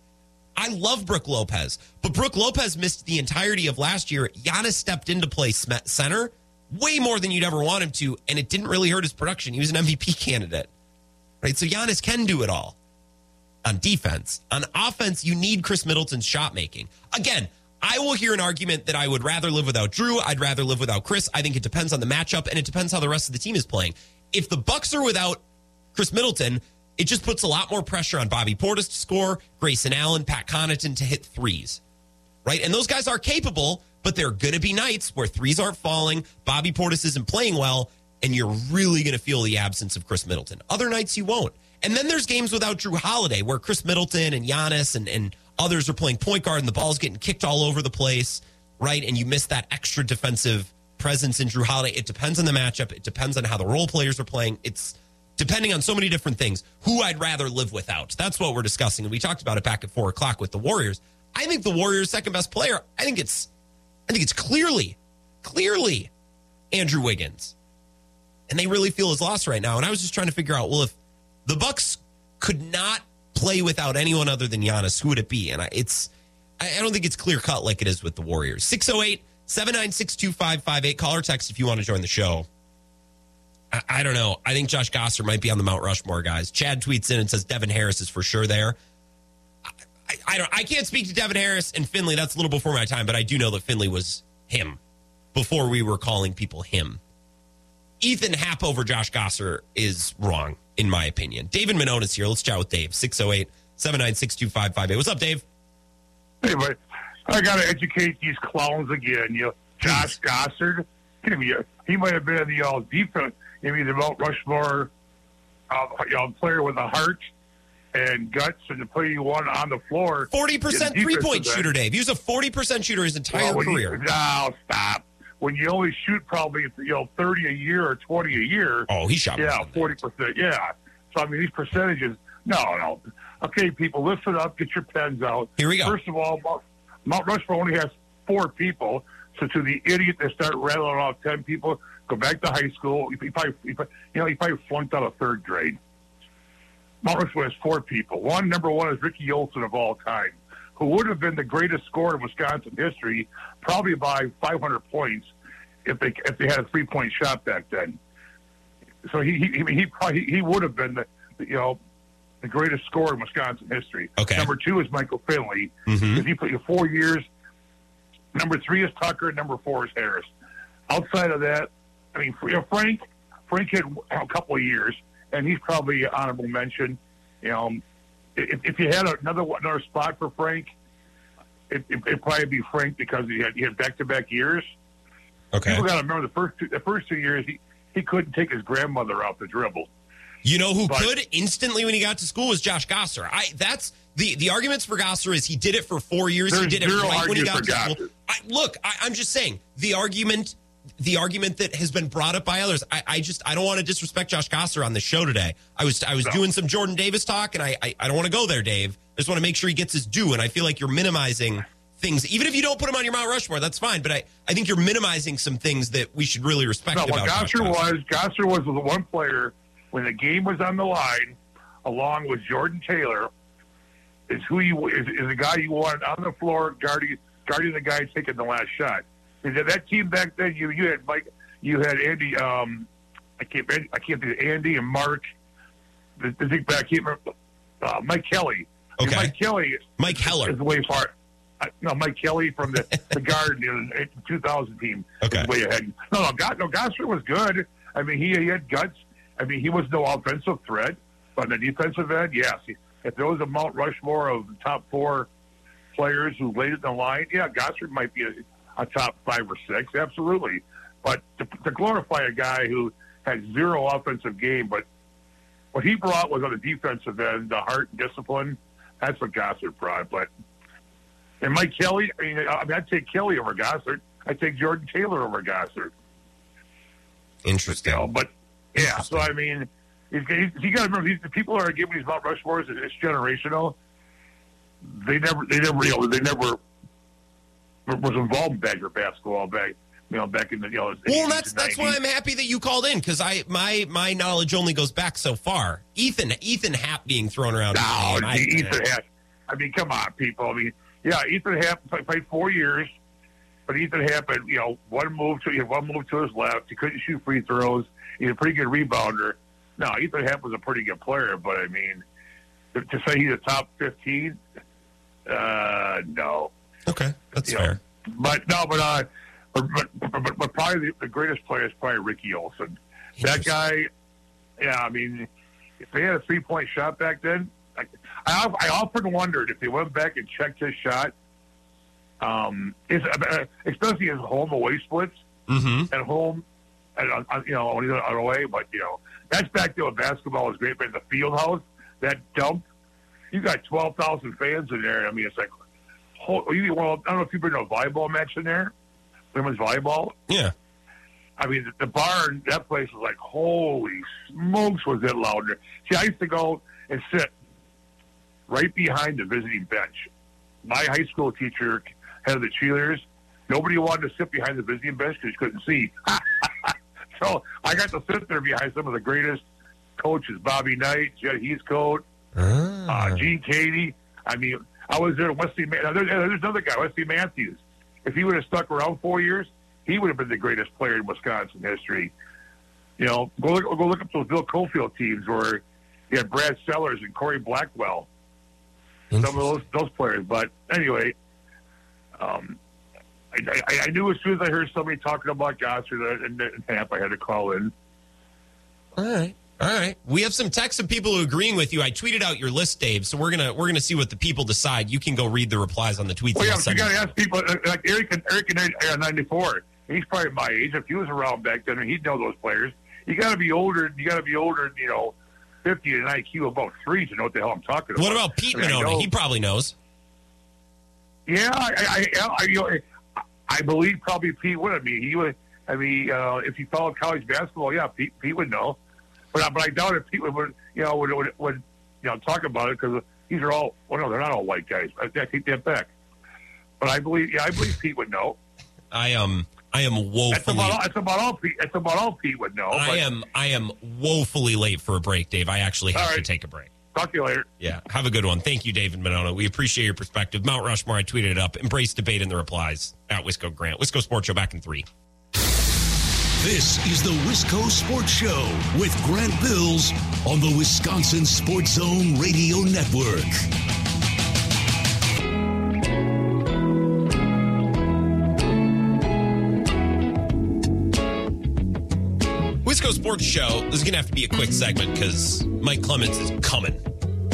I love Brooke Lopez, but Brooke Lopez missed the entirety of last year. Giannis stepped into play center way more than you'd ever want him to, and it didn't really hurt his production. He was an MVP candidate, right? So Giannis can do it all on defense. On offense, you need Khris Middleton's shot making. Again, I will hear an argument that I would rather live without Jrue. I'd rather live without Khris. I think it depends on the matchup and it depends how the rest of the team is playing. If the Bucks are without Khris Middleton, it just puts a lot more pressure on Bobby Portis to score, Grayson Allen, Pat Connaughton to hit threes. Right? And those guys are capable, but there are going to be nights where threes aren't falling, Bobby Portis isn't playing well, and you're really going to feel the absence of Khris Middleton. Other nights you won't. And then there's games without Jrue Holiday where Khris Middleton and Giannis and, and others are playing point guard and the ball's getting kicked all over the place, right? And you miss that extra defensive presence in Jrue Holiday. It depends on the matchup. It depends on how the role players are playing. It's depending on so many different things. Who I'd rather live without. That's what we're discussing. And we talked about it back at four o'clock with the Warriors. I think the Warriors' second best player, I think it's I think it's clearly, clearly Andrew Wiggins. And they really feel his loss right now. And I was just trying to figure out, well, if the Bucks could not play without anyone other than Giannis, who would it be? And I, it's, I, don't think it's clear cut like it is with the Warriors. 608 796 2558. Call or text if you want to join the show. I, I, don't know. I think Josh Gasser might be on the Mount Rushmore guys. Chad tweets in and says Devin Harris is for sure there. I, I, don't. I can't speak to Devin Harris and Finley. That's a little before my time, but I do know that Finley was him before we were calling people him. Ethan Happ over Josh Gasser is wrong, in my opinion. David Manone is here. Let's chat with Dave. 608 796 2558. What's up, Dave? Hey, but I got to educate these clowns again. You know, Josh Gossard, he might have been in the all defense, maybe the Mount Rushmore uh, you know, player with a heart and guts and play you want on the floor. 40% three point shooter, Dave. He was a 40% shooter his entire well, career. You, no, stop when you only shoot probably you know thirty a year or twenty a year. Oh, he shot. Yeah, forty percent. Yeah. So I mean, these percentages. No, no. Okay, people, listen up. Get your pens out. Here we go. First of all, Mount, Rushmore only has four people. So to the idiot that start rattling off ten people, go back to high school. He probably, he, you know, he probably flunked out of third grade. Mount Rushmore has four people. One, number one, is Ricky Olson of all time who would have been the greatest scorer in Wisconsin history, probably by 500 points, if they if they had a three point shot back then. So he he he probably he would have been the you know the greatest scorer in Wisconsin history. Okay. Number two is Michael Finley mm-hmm. because he played four years. Number three is Tucker. Number four is Harris. Outside of that, I mean, you know, Frank Frank had a couple of years, and he's probably an honorable mention. You know, if, if you had another another spot for Frank, it, it, would probably be Frank because he had he had back to back years. Okay. People got to remember the first two, the first two years he, he couldn't take his grandmother off the dribble. You know who but, could instantly when he got to school was Josh Gasser. I that's the the arguments for Gasser is he did it for four years. He did it right when he got to school. I, look, I, I'm just saying the argument the argument that has been brought up by others. I, I just I don't want to disrespect Josh Gasser on the show today. I was I was no. doing some Jordan Davis talk, and I, I, I don't want to go there, Dave. I just want to make sure he gets his due, and I feel like you're minimizing things. Even if you don't put him on your Mount Rushmore, that's fine. But I, I think you're minimizing some things that we should really respect. No, about what Gasser was Gasser was the one player when the game was on the line, along with Jordan Taylor, is who you is, is the guy you wanted on the floor guarding guarding the guy taking the last shot. Because that team back then, you you had Mike, you had Andy. Um, I can't I can't think of Andy and Mark. The, the thing back, I can't remember. Uh, Mike Kelly. Okay. Mike Kelly. Mike Heller is way far no, Mike Kelly from the the Garden, you know, 2000 team. Okay, way ahead. No, no, God, no, Gasser was good. I mean, he, he had guts. I mean, he was no offensive threat, but on the defensive end, yes. If there was a Mount Rushmore of the top four players who laid it in the line, yeah, Gasser might be a, a top five or six, absolutely. But to, to glorify a guy who had zero offensive game, but what he brought was on the defensive end, the heart and discipline. That's what Gossard brought. But and Mike Kelly, I mean, I mean, I'd take Kelly over Gossard. I'd take Jordan Taylor over Gossard. Interesting. You know, but yeah, so I mean, you got to remember these the people are giving these Mount Rushmores. It's generational. They never, they never, you know, they never was involved in Badger basketball back, you know, back in the you know. Well, that's that's why I'm happy that you called in because I my my knowledge only goes back so far. Ethan Ethan Happ being thrown around. No, Ethan Happ I mean, come on, people. I mean, yeah, Ethan Happ played four years, but Ethan Happ had you know one move to one move to his left. He couldn't shoot free throws. He's a pretty good rebounder. No, Ethan Happ was a pretty good player, but I mean, to, to say he's a top fifteen, uh, no. Okay, that's You know, fair. But no, but uh, but, but, but, but probably the, greatest player is probably Ricky Olson. That guy, yeah. I mean, if they had a three point shot back then, I, I, I often wondered if they went back and checked his shot. Um, is especially his home away splits Mm-hmm. at home, and you know when he's on away. But you know that's back to when basketball was great. But in the field house, that dump, you got twelve thousand fans in there. I mean, it's like, whole, you, well, I don't know if you've been to a volleyball match in there, women's volleyball. Yeah. I mean, the, the bar in that place was like, holy smokes, was it loud there. See, I used to go and sit right behind the visiting bench. My high school teacher had the cheerleaders. Nobody wanted to sit behind the visiting bench because you couldn't see. so I got to sit there behind some of the greatest coaches, Bobby Knight, Jud Heathcote, uh, Gene Keady. I mean, I was there. Wesley. Man- now, there- there's another guy, Wesley Matthews. If he would have stuck around four years, he would have been the greatest player in Wisconsin history. You know, go look, go look up those Bill Cofield teams where you had Brad Sellers and Corey Blackwell. Some of those those players. But anyway, um, I, I, I knew as soon as I heard somebody talking about Gossard and, and Hamp, I had to call in. All right. All right. We have some texts of people who are agreeing with you. I tweeted out your list, Dave. So we're gonna we're gonna see what the people decide. You can go read the replies on the tweets. Well, yeah, you got to ask people uh, like Eric and Eric in uh, '94. He's probably my age. If he was around back then, he'd know those players. You got to be older. You got to be older. You know, fifty and an IQ about three to know what the hell I'm talking about. What about Pete I mean, I Monona? know- He probably knows. Yeah, I, I, I, I, you know, I believe probably Pete would. I mean, he would. I mean, uh, if he followed college basketball, yeah, Pete, Pete would know. But, I- but I doubt if Pete would, you know, would, would, would you know, talk about it because these are all. Well, no, they're not all white guys. I, I take that back. But I believe, yeah, I believe Pete would know. I am I am That's woefully about all. That's about all. Pete, that's about all Pete would know. I am I am woefully late for a break, Dave. I actually have All to take a break. Talk to you later. Yeah. Have a good one. Thank you, David Monona. We appreciate your perspective. Mount Rushmore, I tweeted it up. Embrace debate in the replies at Wisco Grant. Wisco Sports Show back in three. This is the Wisco Sports Show with Grant Bills on the Wisconsin Sports Zone Radio Network. Wisco Sports Show. This is gonna have to be a quick segment because Mike Clements is coming.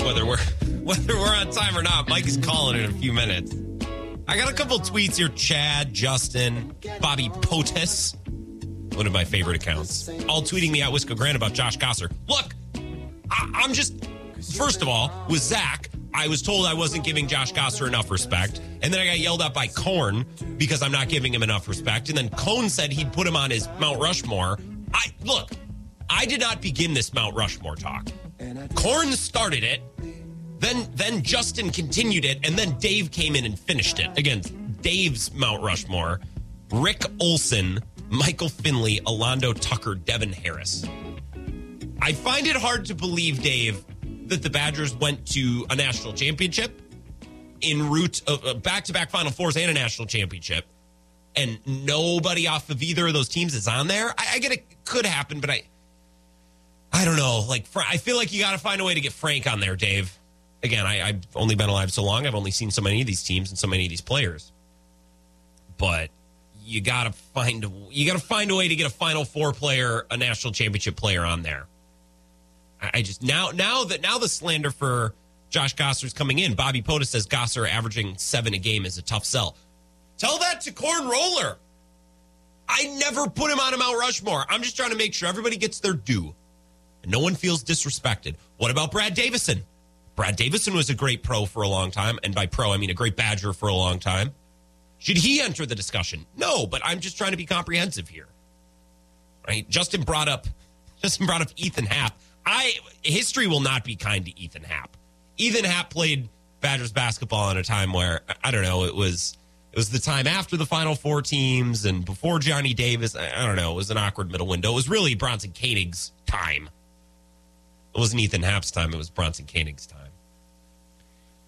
Whether we're whether we're on time or not, Mike is calling in a few minutes. I got a couple tweets here. Chad, Justin, Bobby Potus, one of my favorite accounts, all tweeting me at Wisco Grant about Josh Gasser. Look, I, I'm just first of all with Zach. I was told I wasn't giving Josh Gasser enough respect, and then I got yelled at by Korn because I'm not giving him enough respect. And then Cone said he'd put him on his Mount Rushmore. I look, I did not begin this Mount Rushmore talk. Korn started it, then then Justin continued it, and then Dave came in and finished it. Again, Dave's Mount Rushmore: Rick Olson, Michael Finley, Alando Tucker, Devin Harris. I find it hard to believe, Dave, that the Badgers went to a national championship in route of back to back Final Fours and a national championship, and nobody off of either of those teams is on there. I, I get it could happen, but I, I don't know. Like I feel like you got to find a way to get Frank on there, Dave. Again, I, I've only been alive so long. I've only seen so many of these teams and so many of these players, but you got to find you got to find a way to get a Final Four player, a national championship player on there. I just now now that now the slander for Josh Gasser's coming in. Bobby Potus says Gasser averaging seven a game is a tough sell. Tell that to Corn Roller. I never put him on a Mount Rushmore. I'm just trying to make sure everybody gets their due and no one feels disrespected. What about Brad Davison? Brad Davison was a great pro for a long time, and by pro I mean a great Badger for a long time. Should he enter the discussion? No, but I'm just trying to be comprehensive here. Right? Justin brought up Justin brought up Ethan Happ. I history will not be kind to Ethan Happ. Ethan Happ played Badgers basketball in a time where I don't know, it was it was the time after the Final Four teams and before Johnny Davis. I, I don't know, it was an awkward middle window. It was really Bronson Koenig's time. It wasn't Ethan Happ's time, it was Bronson Koenig's time.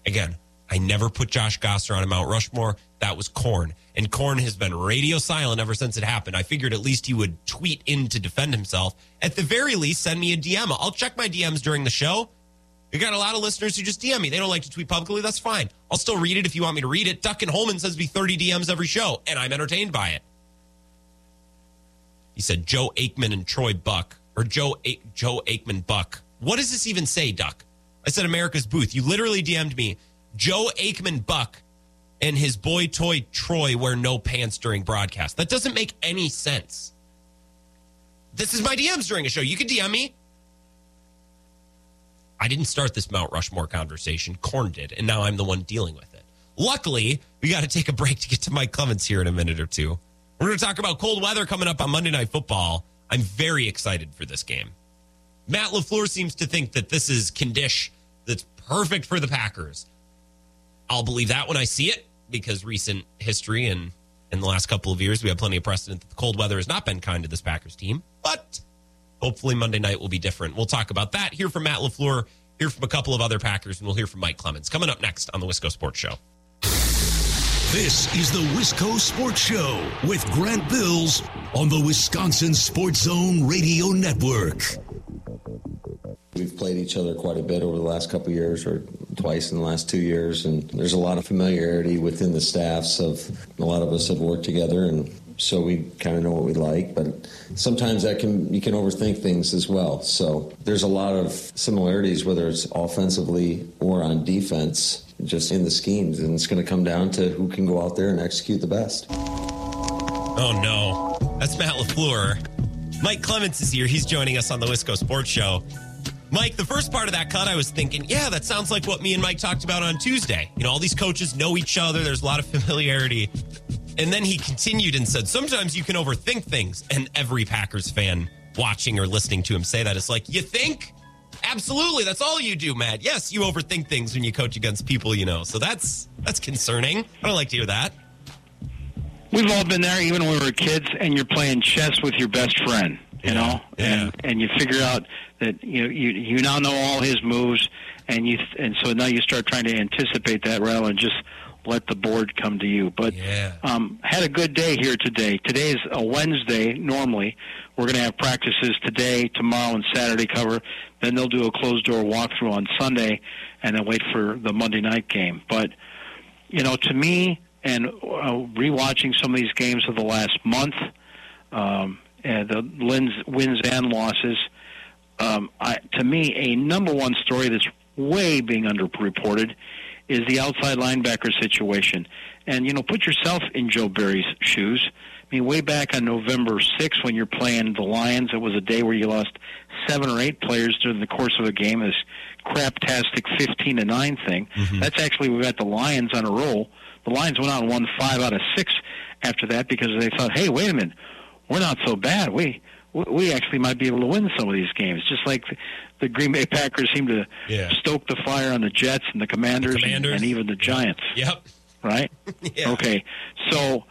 Again, I never put Josh Gasser on a Mount Rushmore. That was Corn. And Corn has been radio silent ever since it happened. I figured at least he would tweet in to defend himself. At the very least, send me a DM. I'll check my DMs during the show. We got a lot of listeners who just DM me. They don't like to tweet publicly. That's fine. I'll still read it if you want me to read it. Duck and Holman sends me 30 DMs every show, and I'm entertained by it. He said Joe Aikman and Troy Buck, or Joe A- Joe Aikman Buck. What does this even say, Duck? I said America's Booth. You literally DM'd me Joe Aikman Buck and his boy toy Troy wear no pants during broadcast. That doesn't make any sense. This is my DMs during a show. You can DM me. I didn't start this Mount Rushmore conversation. Corn did, and now I'm the one dealing with it. Luckily, we got to take a break to get to Mike Clemens here in a minute or two. We're going to talk about cold weather coming up on Monday Night Football. I'm very excited for this game. Matt LaFleur seems to think that this is condition that's perfect for the Packers. I'll believe that when I see it because recent history and in the last couple of years, we have plenty of precedent that the cold weather has not been kind to this Packers team. But hopefully Monday night will be different. We'll talk about that. Hear from Matt LaFleur, hear from a couple of other Packers, and we'll hear from Mike Clemens. Coming up next on the Wisco Sports Show. This is the Wisco Sports Show with Grant Bills on the Wisconsin Sports Zone Radio Network. We've played each other quite a bit over the last couple years, or twice in the last two years, and there's a lot of familiarity within the staffs. Of a lot of us have worked together, and so we kind of know what we like. But sometimes that can you can overthink things as well. So there's a lot of similarities, whether it's offensively or on defense, just in the schemes, and it's going to come down to who can go out there and execute the best. Oh no, that's Matt LaFleur. Mike Clements is here. He's joining us on the Wisco Sports Show. Mike, the first part of that cut, I was thinking, yeah, that sounds like what me and Mike talked about on Tuesday. You know, all these coaches know each other, there's a lot of familiarity. And then he continued and said, sometimes you can overthink things. And every Packers fan watching or listening to him say that is like, you think? Absolutely. That's all you do, Matt. Yes, you overthink things when you coach against people you know. So that's that's concerning. I don't like to hear that. We've all been there, even when we were kids, and you're playing chess with your best friend, you know, and and you figure out that you know you you now know all his moves, and you and so now you start trying to anticipate that rather than just let the board come to you. But um, had a good day here today. Today is a Wednesday. Normally, we're going to have practices today, tomorrow, and Saturday cover. Then they'll do a closed door walkthrough on Sunday, and then wait for the Monday night game. But you know, to me, and uh, rewatching some of these games of the last month, um, and the wins, wins and losses. Um, I, to me, a number one story that's way being underreported is the outside linebacker situation. And you know, put yourself in Joe Barry's shoes. I mean, way back on November 6th when you're playing the Lions, it was a day where you lost seven or eight players during the course of a game. This craptastic 15 to nine thing. That's actually we got the Lions on a roll. The Lions went out and won five out of six after that because they thought, hey, wait a minute, we're not so bad. We we actually might be able to win some of these games. Just like the, the Green Bay Packers seem to Yeah. stoke the fire on the Jets and the Commanders, and- Commanders. And, even the Giants. Yep. Right. Okay. So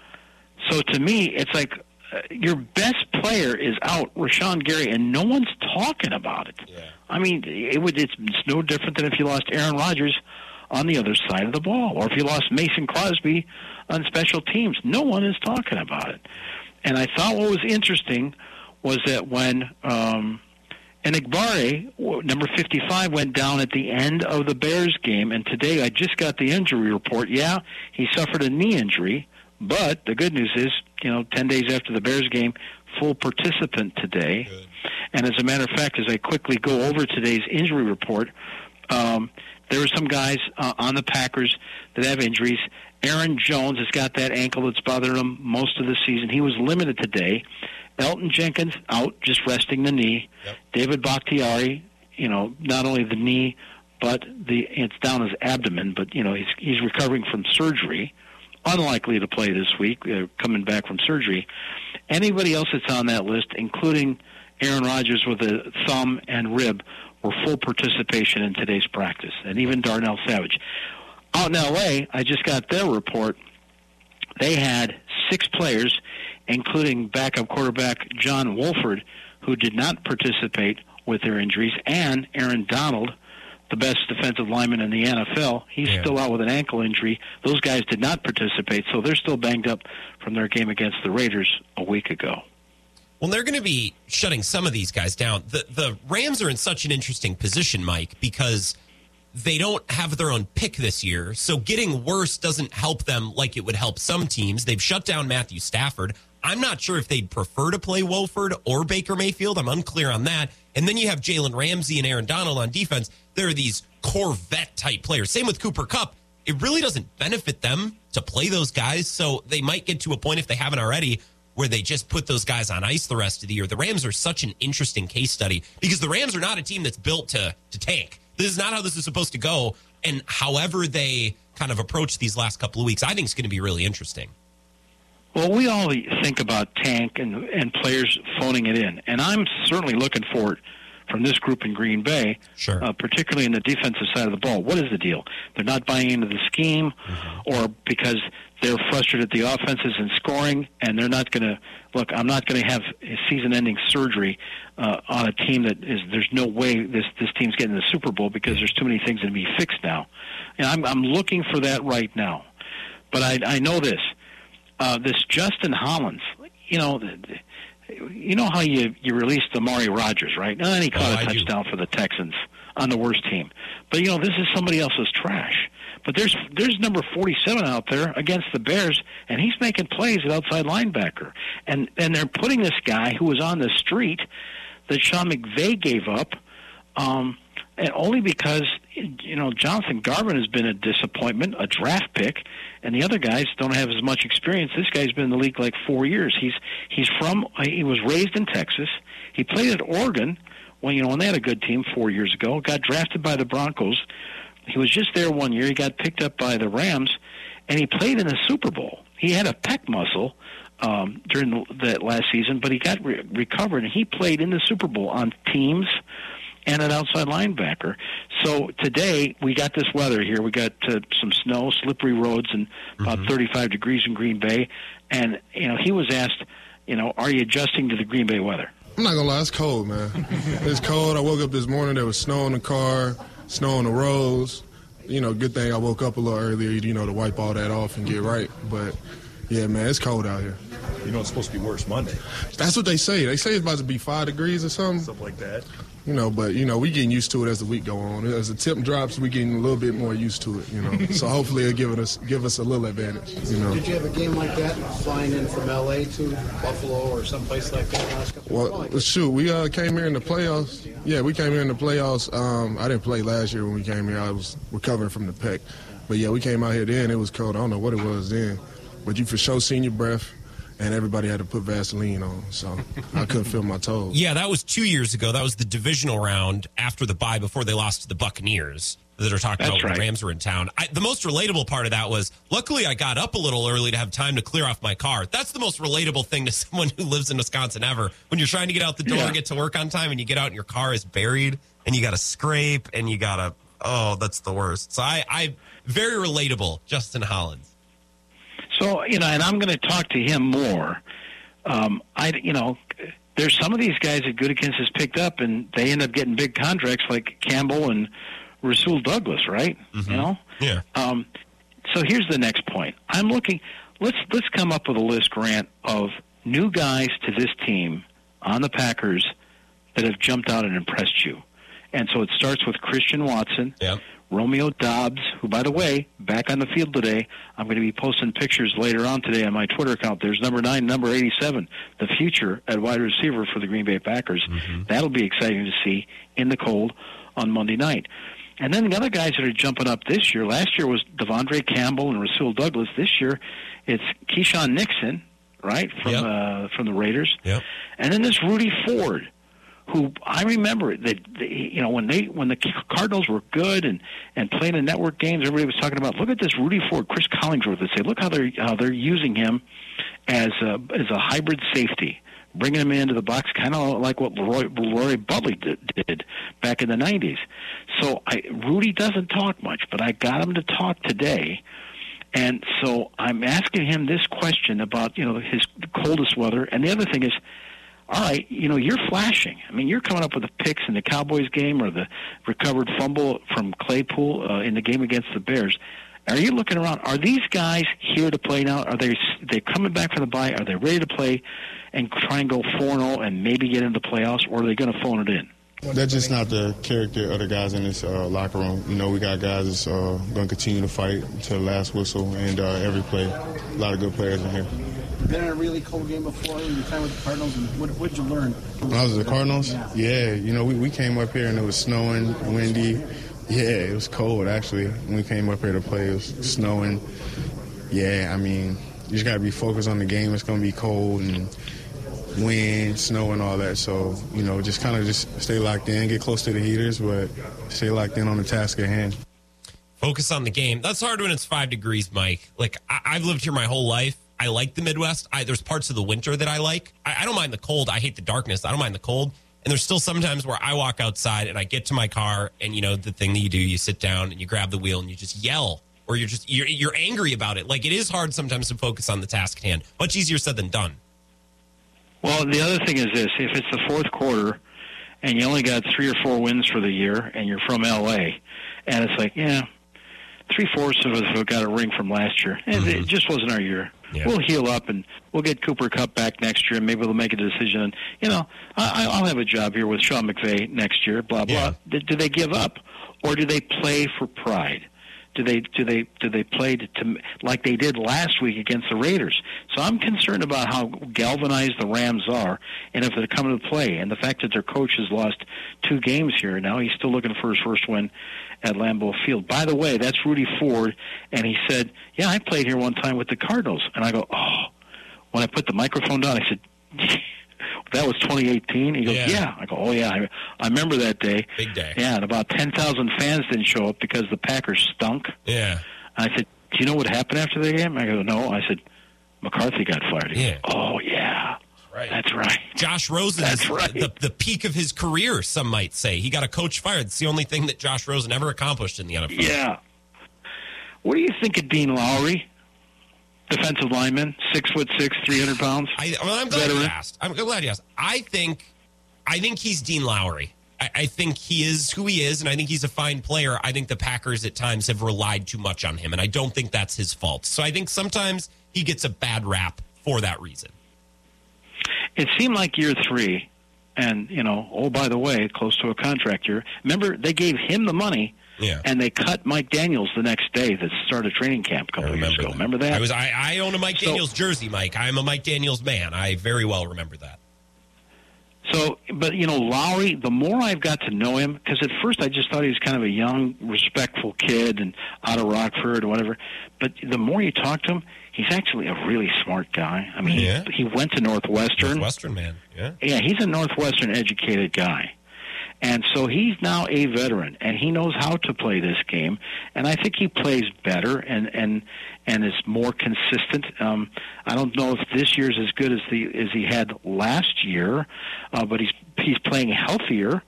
so to me, it's like uh, your best player is out, Rashan Gary, and no one's talking about it. Yeah. I mean, it would. It's, it's no different than if you lost Aaron Rodgers on the other side of the ball, or if you lost Mason Crosby on special teams. No one is talking about it. And I thought what was interesting was that when um, Enagbare, number 55, went down at the end of the Bears game, and today I just got the injury report. Yeah, he suffered a knee injury, but the good news is, you know, 10 days after the Bears game, full participant today. And as a matter of fact, as I quickly go over today's injury report, um, there are some guys uh, on the Packers that have injuries. Aaron Jones has got that ankle that's bothered him most of the season. He was limited today. Elgton Jenkins out, just resting the knee. David Bakhtiari, you know, not only the knee, but the it's down his abdomen. But you know, he's he's recovering from surgery. Unlikely to play this week, uh, coming back from surgery. Anybody else that's on that list, including Aaron Rodgers with a thumb and rib, were full participation in today's practice, and even Darnell Savage. Out in L.A., I just got their report. They had six players, including backup quarterback John Wolford, who did not participate with their injuries, and Aaron Donald, the best defensive lineman in the NFL. He's Yeah. still out with an ankle injury. Those guys did not participate, so they're still banged up from their game against the Raiders a week ago. Well, they're going to be shutting some of these guys down. The the Rams are in such an interesting position, Mike, because they don't have their own pick this year. So getting worse doesn't help them like it would help some teams. They've shut down Matthew Stafford. I'm not sure if they'd prefer to play Wolford or Baker Mayfield. I'm unclear on that. And then you have Jalen Ramsey and Aaron Donald on defense. There are these Corvette type players. Same with Cooper Kupp. It really doesn't benefit them to play those guys. So they might get to a point, if they haven't already, where they just put those guys on ice the rest of the year. The Rams are such an interesting case study because the Rams are not a team that's built to to tank. This is not how this is supposed to go. And however they kind of approach these last couple of weeks, I think it's going to be really interesting. Well, we all think about tank and and players phoning it in, and I'm certainly looking for it from this group in Green Bay, sure. uh, particularly in the defensive side of the ball. What is the deal? They're not buying into the scheme, or because they're frustrated at the offense isn't scoring, and they're not going to look. I'm not going to have season-ending surgery uh, on a team that is. There's no way this this team's getting the Super Bowl because there's too many things that be fixed now, and I'm I'm looking for that right now. But I I know this uh, this Justin Hollins, you know, the- the- you know how you you released Amari Rodgers, right? And he caught Oh, a touchdown for the Texans on the worst team. But you know, this is somebody else's trash. But there's there's number 47 out there against the Bears, and he's making plays at outside linebacker. And and they're putting this guy who was on the street that Sean McVay gave up, um, and only because you know Jonathan Garvin has been a disappointment, a draft pick, and the other guys don't have as much experience. This guy's been in the league like four years. He's he's from he was raised in Texas. He played at Oregon when you know when they had a good team four years ago. Got drafted by the Broncos. He was just there one year. He got picked up by the Rams, and he played in the Super Bowl. He had a pec muscle um, during the, that last season, but he got re- recovered, and he played in the Super Bowl on teams and an outside linebacker. So today we got this weather here. We got uh, some snow, slippery roads, and about 35 degrees in Green Bay. And you know, he was asked, you know, are you adjusting to the Green Bay weather? I'm not gonna lie, it's cold, man. it's cold. I woke up this morning, there was snow in the car, snow on the roads. You know, good thing I woke up a little earlier, you know, to wipe all that off and get right. But yeah, man, it's cold out here. You know it's supposed to be worse Monday. That's what they say. They say it's about to be five degrees or something. Something like that. You know, but you know, we getting used to it as the week go on. As the tip drops, we getting a little bit more used to it. You know, so hopefully it'll give us give us a little advantage. You know. Did you have a game like that flying in from LA to Buffalo or someplace like that last couple Well, shoot, we uh, came here in the playoffs. Yeah, we came here in the playoffs. Um, I didn't play last year when we came here. I was recovering from the pec. But yeah, we came out here then. It was cold. I don't know what it was then. But you for sure seen your breath, and everybody had to put Vaseline on. So I couldn't feel my toes. Yeah, that was two years ago. That was the divisional round after the bye before they lost to the Buccaneers that are talking That's about when right. the Rams were in town. I, the most relatable part of that was luckily I got up a little early to have time to clear off my car. That's the most relatable thing to someone who lives in Wisconsin ever. When you're trying to get out the door Yeah. and get to work on time and you get out and your car is buried and you got to scrape and you got to, oh, that's the worst. So I, I, very relatable, Justin Hollins. So you know, and I'm going to talk to him more. Um, I, you know, there's some of these guys that Gutekunst has picked up, and they end up getting big contracts like Campbell and Rasul Douglas, right? You know. Yeah. Um, so here's the next point. I'm looking. Let's let's come up with a list, Grant, of new guys to this team on the Packers that have jumped out and impressed you. And so it starts with Christian Watson, Yeah. Romeo Doubs, who, by the way, back on the field today. I'm going to be posting pictures later on today on my Twitter account. There's number nine, number 87, the future at wide receiver for the Green Bay Packers. That'll be exciting to see in the cold on Monday night. And then the other guys that are jumping up this year, last year was De'Vondre Campbell and Rasul Douglas. This year, it's Keisean Nixon, right, from Yep. uh, from the Raiders. Yep. And then this Rudy Ford, who I remember that you know when they when the Cardinals were good and and playing in network games, everybody was talking about look at this Rudy Ford, Cris Collinsworth. They say look how they're how they're using him as a as a hybrid safety, bringing him into the box, kind of like what Leroy, LeRoy Butler did, did back in the '90s. So I, Rudy doesn't talk much, but I got him to talk today. And so I'm asking him this question about you know his coldest weather, and the other thing is, all right, you know, you're flashing. I mean, you're coming up with the picks in the Cowboys game or the recovered fumble from Claypool uh, in the game against the Bears. Are you looking around? Are these guys here to play now? Are they they coming back from the bye? Are they ready to play and try and go 4-0 and maybe get into the playoffs, or are they going to phone it in? That's just not the character of the guys in this uh, locker room. You know, we got guys that's uh, going to continue to fight to the last whistle and uh, every play. A lot of good players in here. Been in a really cold game before in your time with the Cardinals, and what did you learn? When I was with the Cardinals, yeah. yeah, you know, we, we came up here and it was snowing, windy. Yeah, it was cold actually. When we came up here to play, it was snowing. Yeah, I mean, you just got to be focused on the game. It's going to be cold and wind, snow, and all that. So, you know, just kind of just stay locked in, get close to the heaters, but stay locked in on the task at hand. Focus on the game. That's hard when it's five degrees, Mike. Like, I- have lived here my whole life. I like the Midwest. I, there's parts of the winter that I like. I, I don't mind the cold. I hate the darkness. I don't mind the cold. And there's still sometimes where I walk outside and I get to my car, and you know the thing that you do, you sit down and you grab the wheel and you just yell, or you're just you're, you're angry about it. Like it is hard sometimes to focus on the task at hand. Much easier said than done. Well, the other thing is this: if it's the fourth quarter and you only got three or four wins for the year, and you're from LA, and it's like, yeah, three fourths of us have got a ring from last year, and mm-hmm. it just wasn't our year. Yeah. We'll heal up and we'll get Cooper Kupp back next year, and maybe we'll make a decision. And you know, I, I'll have a job here with Sean McVay next year. Blah blah. Yeah. Do, they give up, or do they play for pride? do they do they do they play to, to like they did last week against the Raiders? So I'm concerned about how galvanized the Rams are, and if they're coming to play, and the fact that their coach has lost two games here now, he's still looking for his first win at Lambeau Field. By the way, that's Rudy Ford, and he said, "Yeah, I played here one time with the Cardinals," and I go, "Oh." When I put the microphone down, I said that was 2018? He goes, yeah. yeah. I go, oh, yeah. I, I remember that day. Big day. Yeah, and about 10,000 fans didn't show up because the Packers stunk. Yeah. And I said, do you know what happened after the game? I go, no. I said, McCarthy got fired. He yeah. Goes, oh, yeah. Right. That's right. Josh Rosen That's is right. the, the peak of his career, some might say. He got a coach fired. It's the only thing that Josh Rosen ever accomplished in the NFL. Yeah. What do you think of Dean Lowry? defensive lineman, six foot six, three hundred pounds. I, well, I'm glad veteran. you asked. I'm glad you asked. I think, I think he's Dean Lowry. I, I, think he is who he is, and I think he's a fine player. I think the Packers at times have relied too much on him, and I don't think that's his fault. So I think sometimes he gets a bad rap for that reason. It seemed like year three, and you know, oh by the way, close to a contract year. Remember, they gave him the money yeah. And they cut Mike Daniels the next day that started training camp a couple of years ago. That. Remember that? I was I, I own a Mike so, Daniels jersey, Mike. I'm a Mike Daniels man. I very well remember that. So, but you know, Lowry. The more I've got to know him, because at first I just thought he was kind of a young, respectful kid and out of Rockford or whatever. But the more you talk to him, he's actually a really smart guy. I mean, yeah. he, he went to Northwestern. Northwestern man. Yeah. Yeah, he's a Northwestern educated guy. And so he's now a veteran, and he knows how to play this game. And I think he plays better and and and is more consistent. Um, I don't know if this year's as good as the as he had last year, uh, but he's he's playing healthier.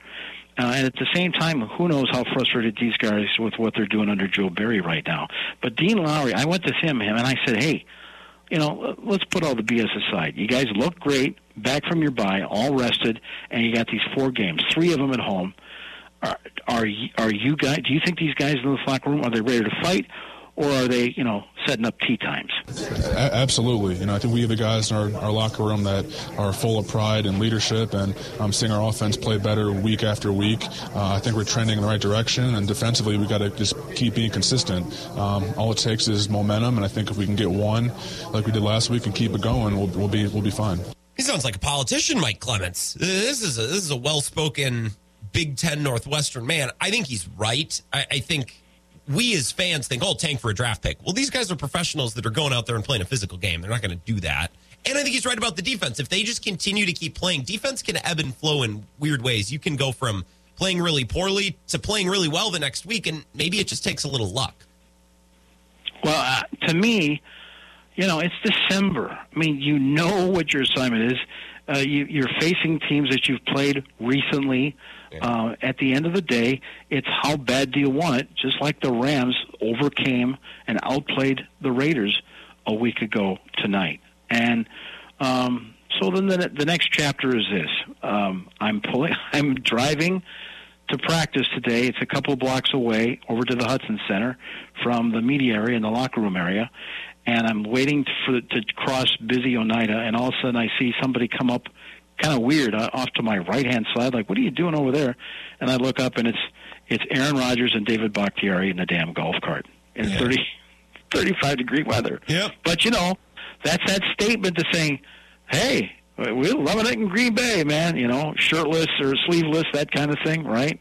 Uh, and at the same time, who knows how frustrated these guys with what they're doing under Joe Barry right now. But Dean Lowry, I went to him, him, and I said, "Hey, you know, let's put all the BS aside. You guys look great, back from your bye, all rested, and you got these four games, three of them at home. Are are you, are you guys? Do you think these guys in the locker room are they ready to fight, or are they, you know, setting up tea times? Absolutely. You know, I think we have the guys in our, our locker room that are full of pride and leadership, and um, seeing our offense play better week after week. Uh, I think we're trending in the right direction, and defensively, we got to just keep being consistent. Um, all it takes is momentum, and I think if we can get one, like we did last week, and keep it going, we'll, we'll be we'll be fine. He sounds like a politician, Mike Clements. This is a, this is a well spoken Big Ten Northwestern man. I think he's right. I, I think we as fans think, oh, tank for a draft pick. Well, these guys are professionals that are going out there and playing a physical game. They're not going to do that. And I think he's right about the defense. If they just continue to keep playing, defense can ebb and flow in weird ways. You can go from playing really poorly to playing really well the next week, and maybe it just takes a little luck. Well, uh, to me, you know, it's December. I mean, you know what your assignment is. Uh, you, you're facing teams that you've played recently. Uh, at the end of the day, it's how bad do you want it? Just like the Rams overcame and outplayed the Raiders a week ago tonight. And um, So then the, the next chapter is this: um, I'm pulling, I'm driving to practice today. It's a couple blocks away, over to the Hutson Center from the media area and the locker room area, and I'm waiting for to cross busy Oneida, and all of a sudden I see somebody come up, kind of weird, uh, off to my right hand side. Like, what are you doing over there? And I look up, and it's it's Aaron Rodgers and David Bakhtiari in the damn golf cart in yeah. 30, 35 degree weather. Yeah. But you know, that's that statement to saying, hey, we're loving it in Green Bay, man. You know, shirtless or sleeveless, that kind of thing, right?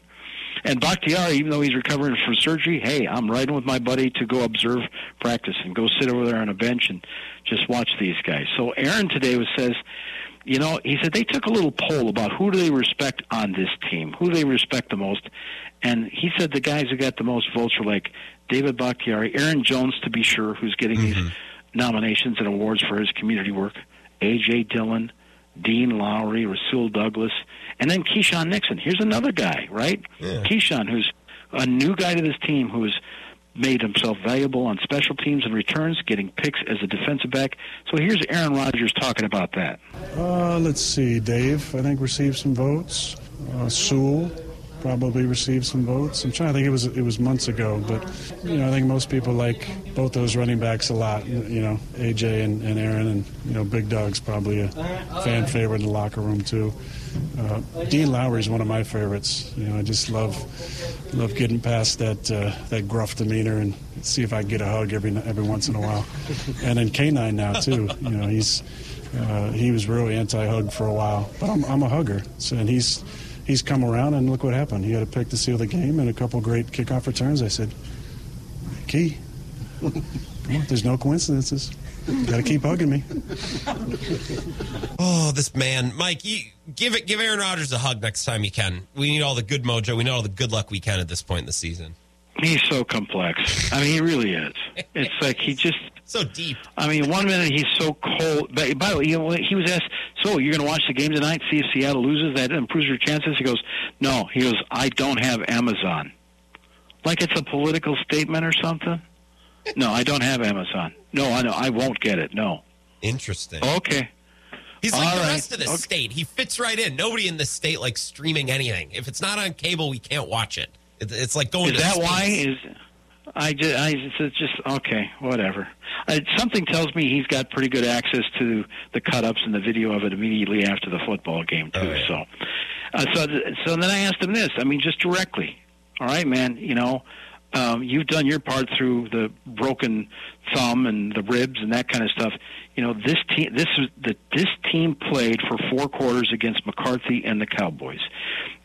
And Bakhtiari, even though he's recovering from surgery, hey, I'm riding with my buddy to go observe practice and go sit over there on a bench and just watch these guys. So Aaron today was says, you know, he said they took a little poll about who do they respect on this team, who they respect the most, and he said the guys who got the most votes were like David Bakhtiari, Aaron Jones, to be sure, who's getting mm-hmm. these nominations and awards for his community work, A.J. Dillon, Dean Lowry, Rasul Douglas, and then Keisean Nixon. Here's another guy, right? Yeah. Keisean, who's a new guy to this team who's made himself valuable on special teams and returns, getting picks as a defensive back. So here's Aaron Rodgers talking about that. Uh, let's see. Dave, I think, received some votes. Uh, Sewell probably received some votes. I'm trying to think. It was it was months ago, but you know I think most people like both those running backs a lot. You know, AJ and, and Aaron, and you know Big Dog's probably a fan favorite in the locker room too. Uh, Dean Lowry is one of my favorites. You know, I just love love getting past that uh, that gruff demeanor and see if I can get a hug every every once in a while. And then K9 now too. You know, he's uh, he was really anti-hug for a while, but I'm, I'm a hugger. So, and he's he's come around, and look what happened. He had a pick to seal the game and a couple great kickoff returns. I said, Key, on, there's no coincidences. You Got to keep hugging me. oh, this man, Mike, you, give it, give Aaron Rodgers a hug next time you can. We need all the good mojo. We need all the good luck we can at this point in the season. He's so complex. I mean, he really is. It's like he just so deep. I mean, one minute he's so cold. But by the way, you know, he was asked, "So you're going to watch the game tonight? See if Seattle loses? That improves your chances." He goes, "No." He goes, "I don't have Amazon." Like it's a political statement or something. No, I don't have Amazon. No, I know I won't get it. No. Interesting. Okay. He's like All the right. rest of the okay. state. He fits right in. Nobody in the state likes streaming anything. If it's not on cable, we can't watch it. It's like going. Is to that space. why? Is I just, I it's just okay, whatever. Uh, something tells me he's got pretty good access to the cut ups and the video of it immediately after the football game too. Oh, yeah. So, uh, so, th- so then I asked him this. I mean, just directly. All right, man. You know, um, you've done your part through the broken thumb and the ribs and that kind of stuff. You know, this team, this is the this team played for four quarters against McCarthy and the Cowboys,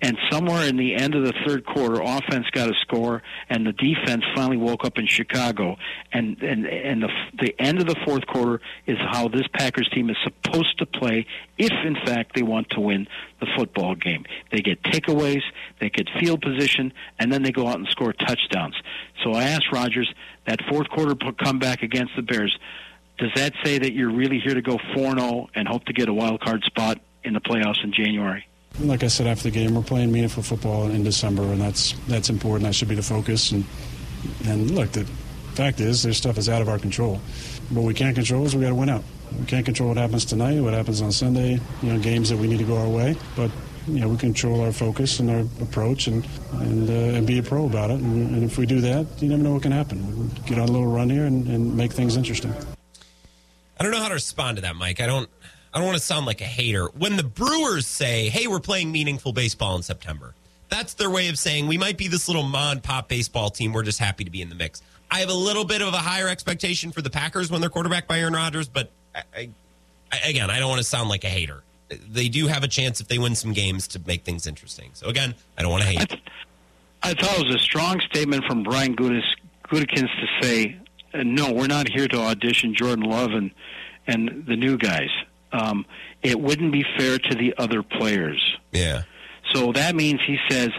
and somewhere in the end of the third quarter, offense got a score, and the defense finally woke up in Chicago, and and and the the end of the fourth quarter is how this Packers team is supposed to play if, in fact, they want to win the football game. They get takeaways, they get field position, and then they go out and score touchdowns. So I asked Rodgers that fourth quarter comeback against the Bears. Does that say that you're really here to go 4 0 and hope to get a wild card spot in the playoffs in January? Like I said after the game, we're playing meaningful football in December, and that's that's important. That should be the focus. And and look, the fact is, there's stuff that's out of our control. What we can't control is we got to win out. We can't control what happens tonight, what happens on Sunday. You know, games that we need to go our way, but you know, we control our focus and our approach and and, uh, and be a pro about it. And, and, if we do that, you never know what can happen. We get on a little run here and, and make things interesting. I don't know how to respond to that, Mike. I don't. I don't want to sound like a hater. When the Brewers say, "Hey, we're playing meaningful baseball in September," that's their way of saying we might be this little mod pop baseball team. We're just happy to be in the mix. I have a little bit of a higher expectation for the Packers when they're quarterbacked by Aaron Rodgers, but I, I, again, I don't want to sound like a hater. They do have a chance if they win some games to make things interesting. So again, I don't want to hate. I, I thought it was a strong statement from Brian Gutekunst to say no, we're not here to audition Jordan Love and and the new guys. Um, it wouldn't be fair to the other players. Yeah. So that means he says,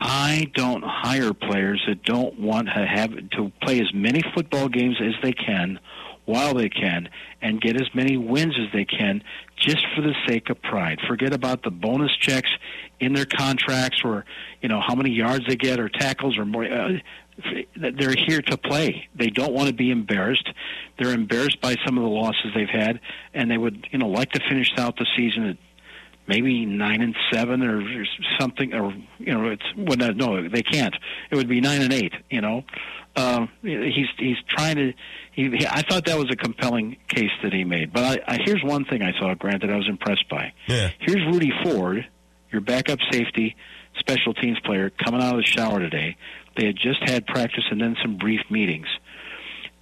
I don't hire players that don't want to have to play as many football games as they can while they can and get as many wins as they can just for the sake of pride. Forget about the bonus checks in their contracts or, you know, how many yards they get or tackles or more. Uh, they're here to play. They don't want to be embarrassed. They're embarrassed by some of the losses they've had, and they would, you know, like to finish out the season at maybe nine and seven or something, or you know, it's well, no, they can't. It would be nine and eight. You know, uh, he's he's trying to. He, he, I thought that was a compelling case that he made. But I, I, here's one thing I saw. Granted, I was impressed by. Yeah. Here's Rudy Ford, your backup safety, special teams player, coming out of the shower today. They had just had practice and then some brief meetings,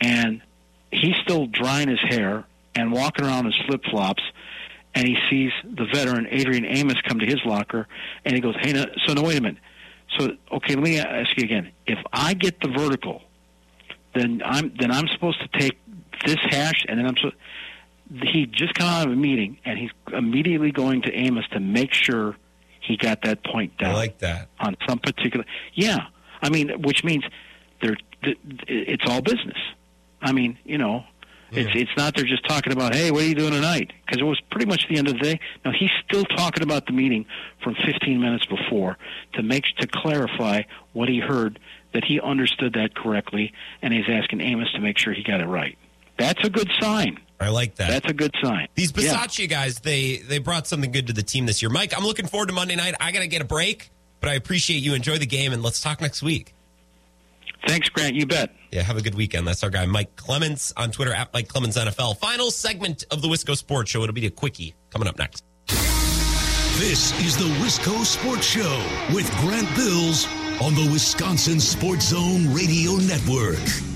and he's still drying his hair and walking around in flip flops. And he sees the veteran Adrian Amos come to his locker, and he goes, "Hey, no, so no, wait a minute. So okay, let me ask you again. If I get the vertical, then I'm then I'm supposed to take this hash, and then I'm so." He just come out of a meeting, and he's immediately going to Amos to make sure he got that point down. I like that on some particular. Yeah, I mean, which means they're it's all business. I mean, you know, it's it's not they're just talking about, hey, what are you doing tonight? Because it was pretty much the end of the day. Now he's still talking about the meeting from 15 minutes before to make to clarify what he heard that he understood that correctly, and he's asking Amos to make sure he got it right. That's a good sign. I like that. That's a good sign. These Bisaccia yeah. guys, they they brought something good to the team this year. Mike, I'm looking forward to Monday night. I got to get a break, but I appreciate you. Enjoy the game, and let's talk next week. Thanks, Grant. You bet. Yeah, have a good weekend. That's our guy, Mike Clements, on Twitter at Mike Clements NFL. Final segment of the Wisco Sports Show. It'll be a quickie coming up next. This is the Wisco Sports Show with Grant Bills on the Wisconsin Sports Zone Radio Network.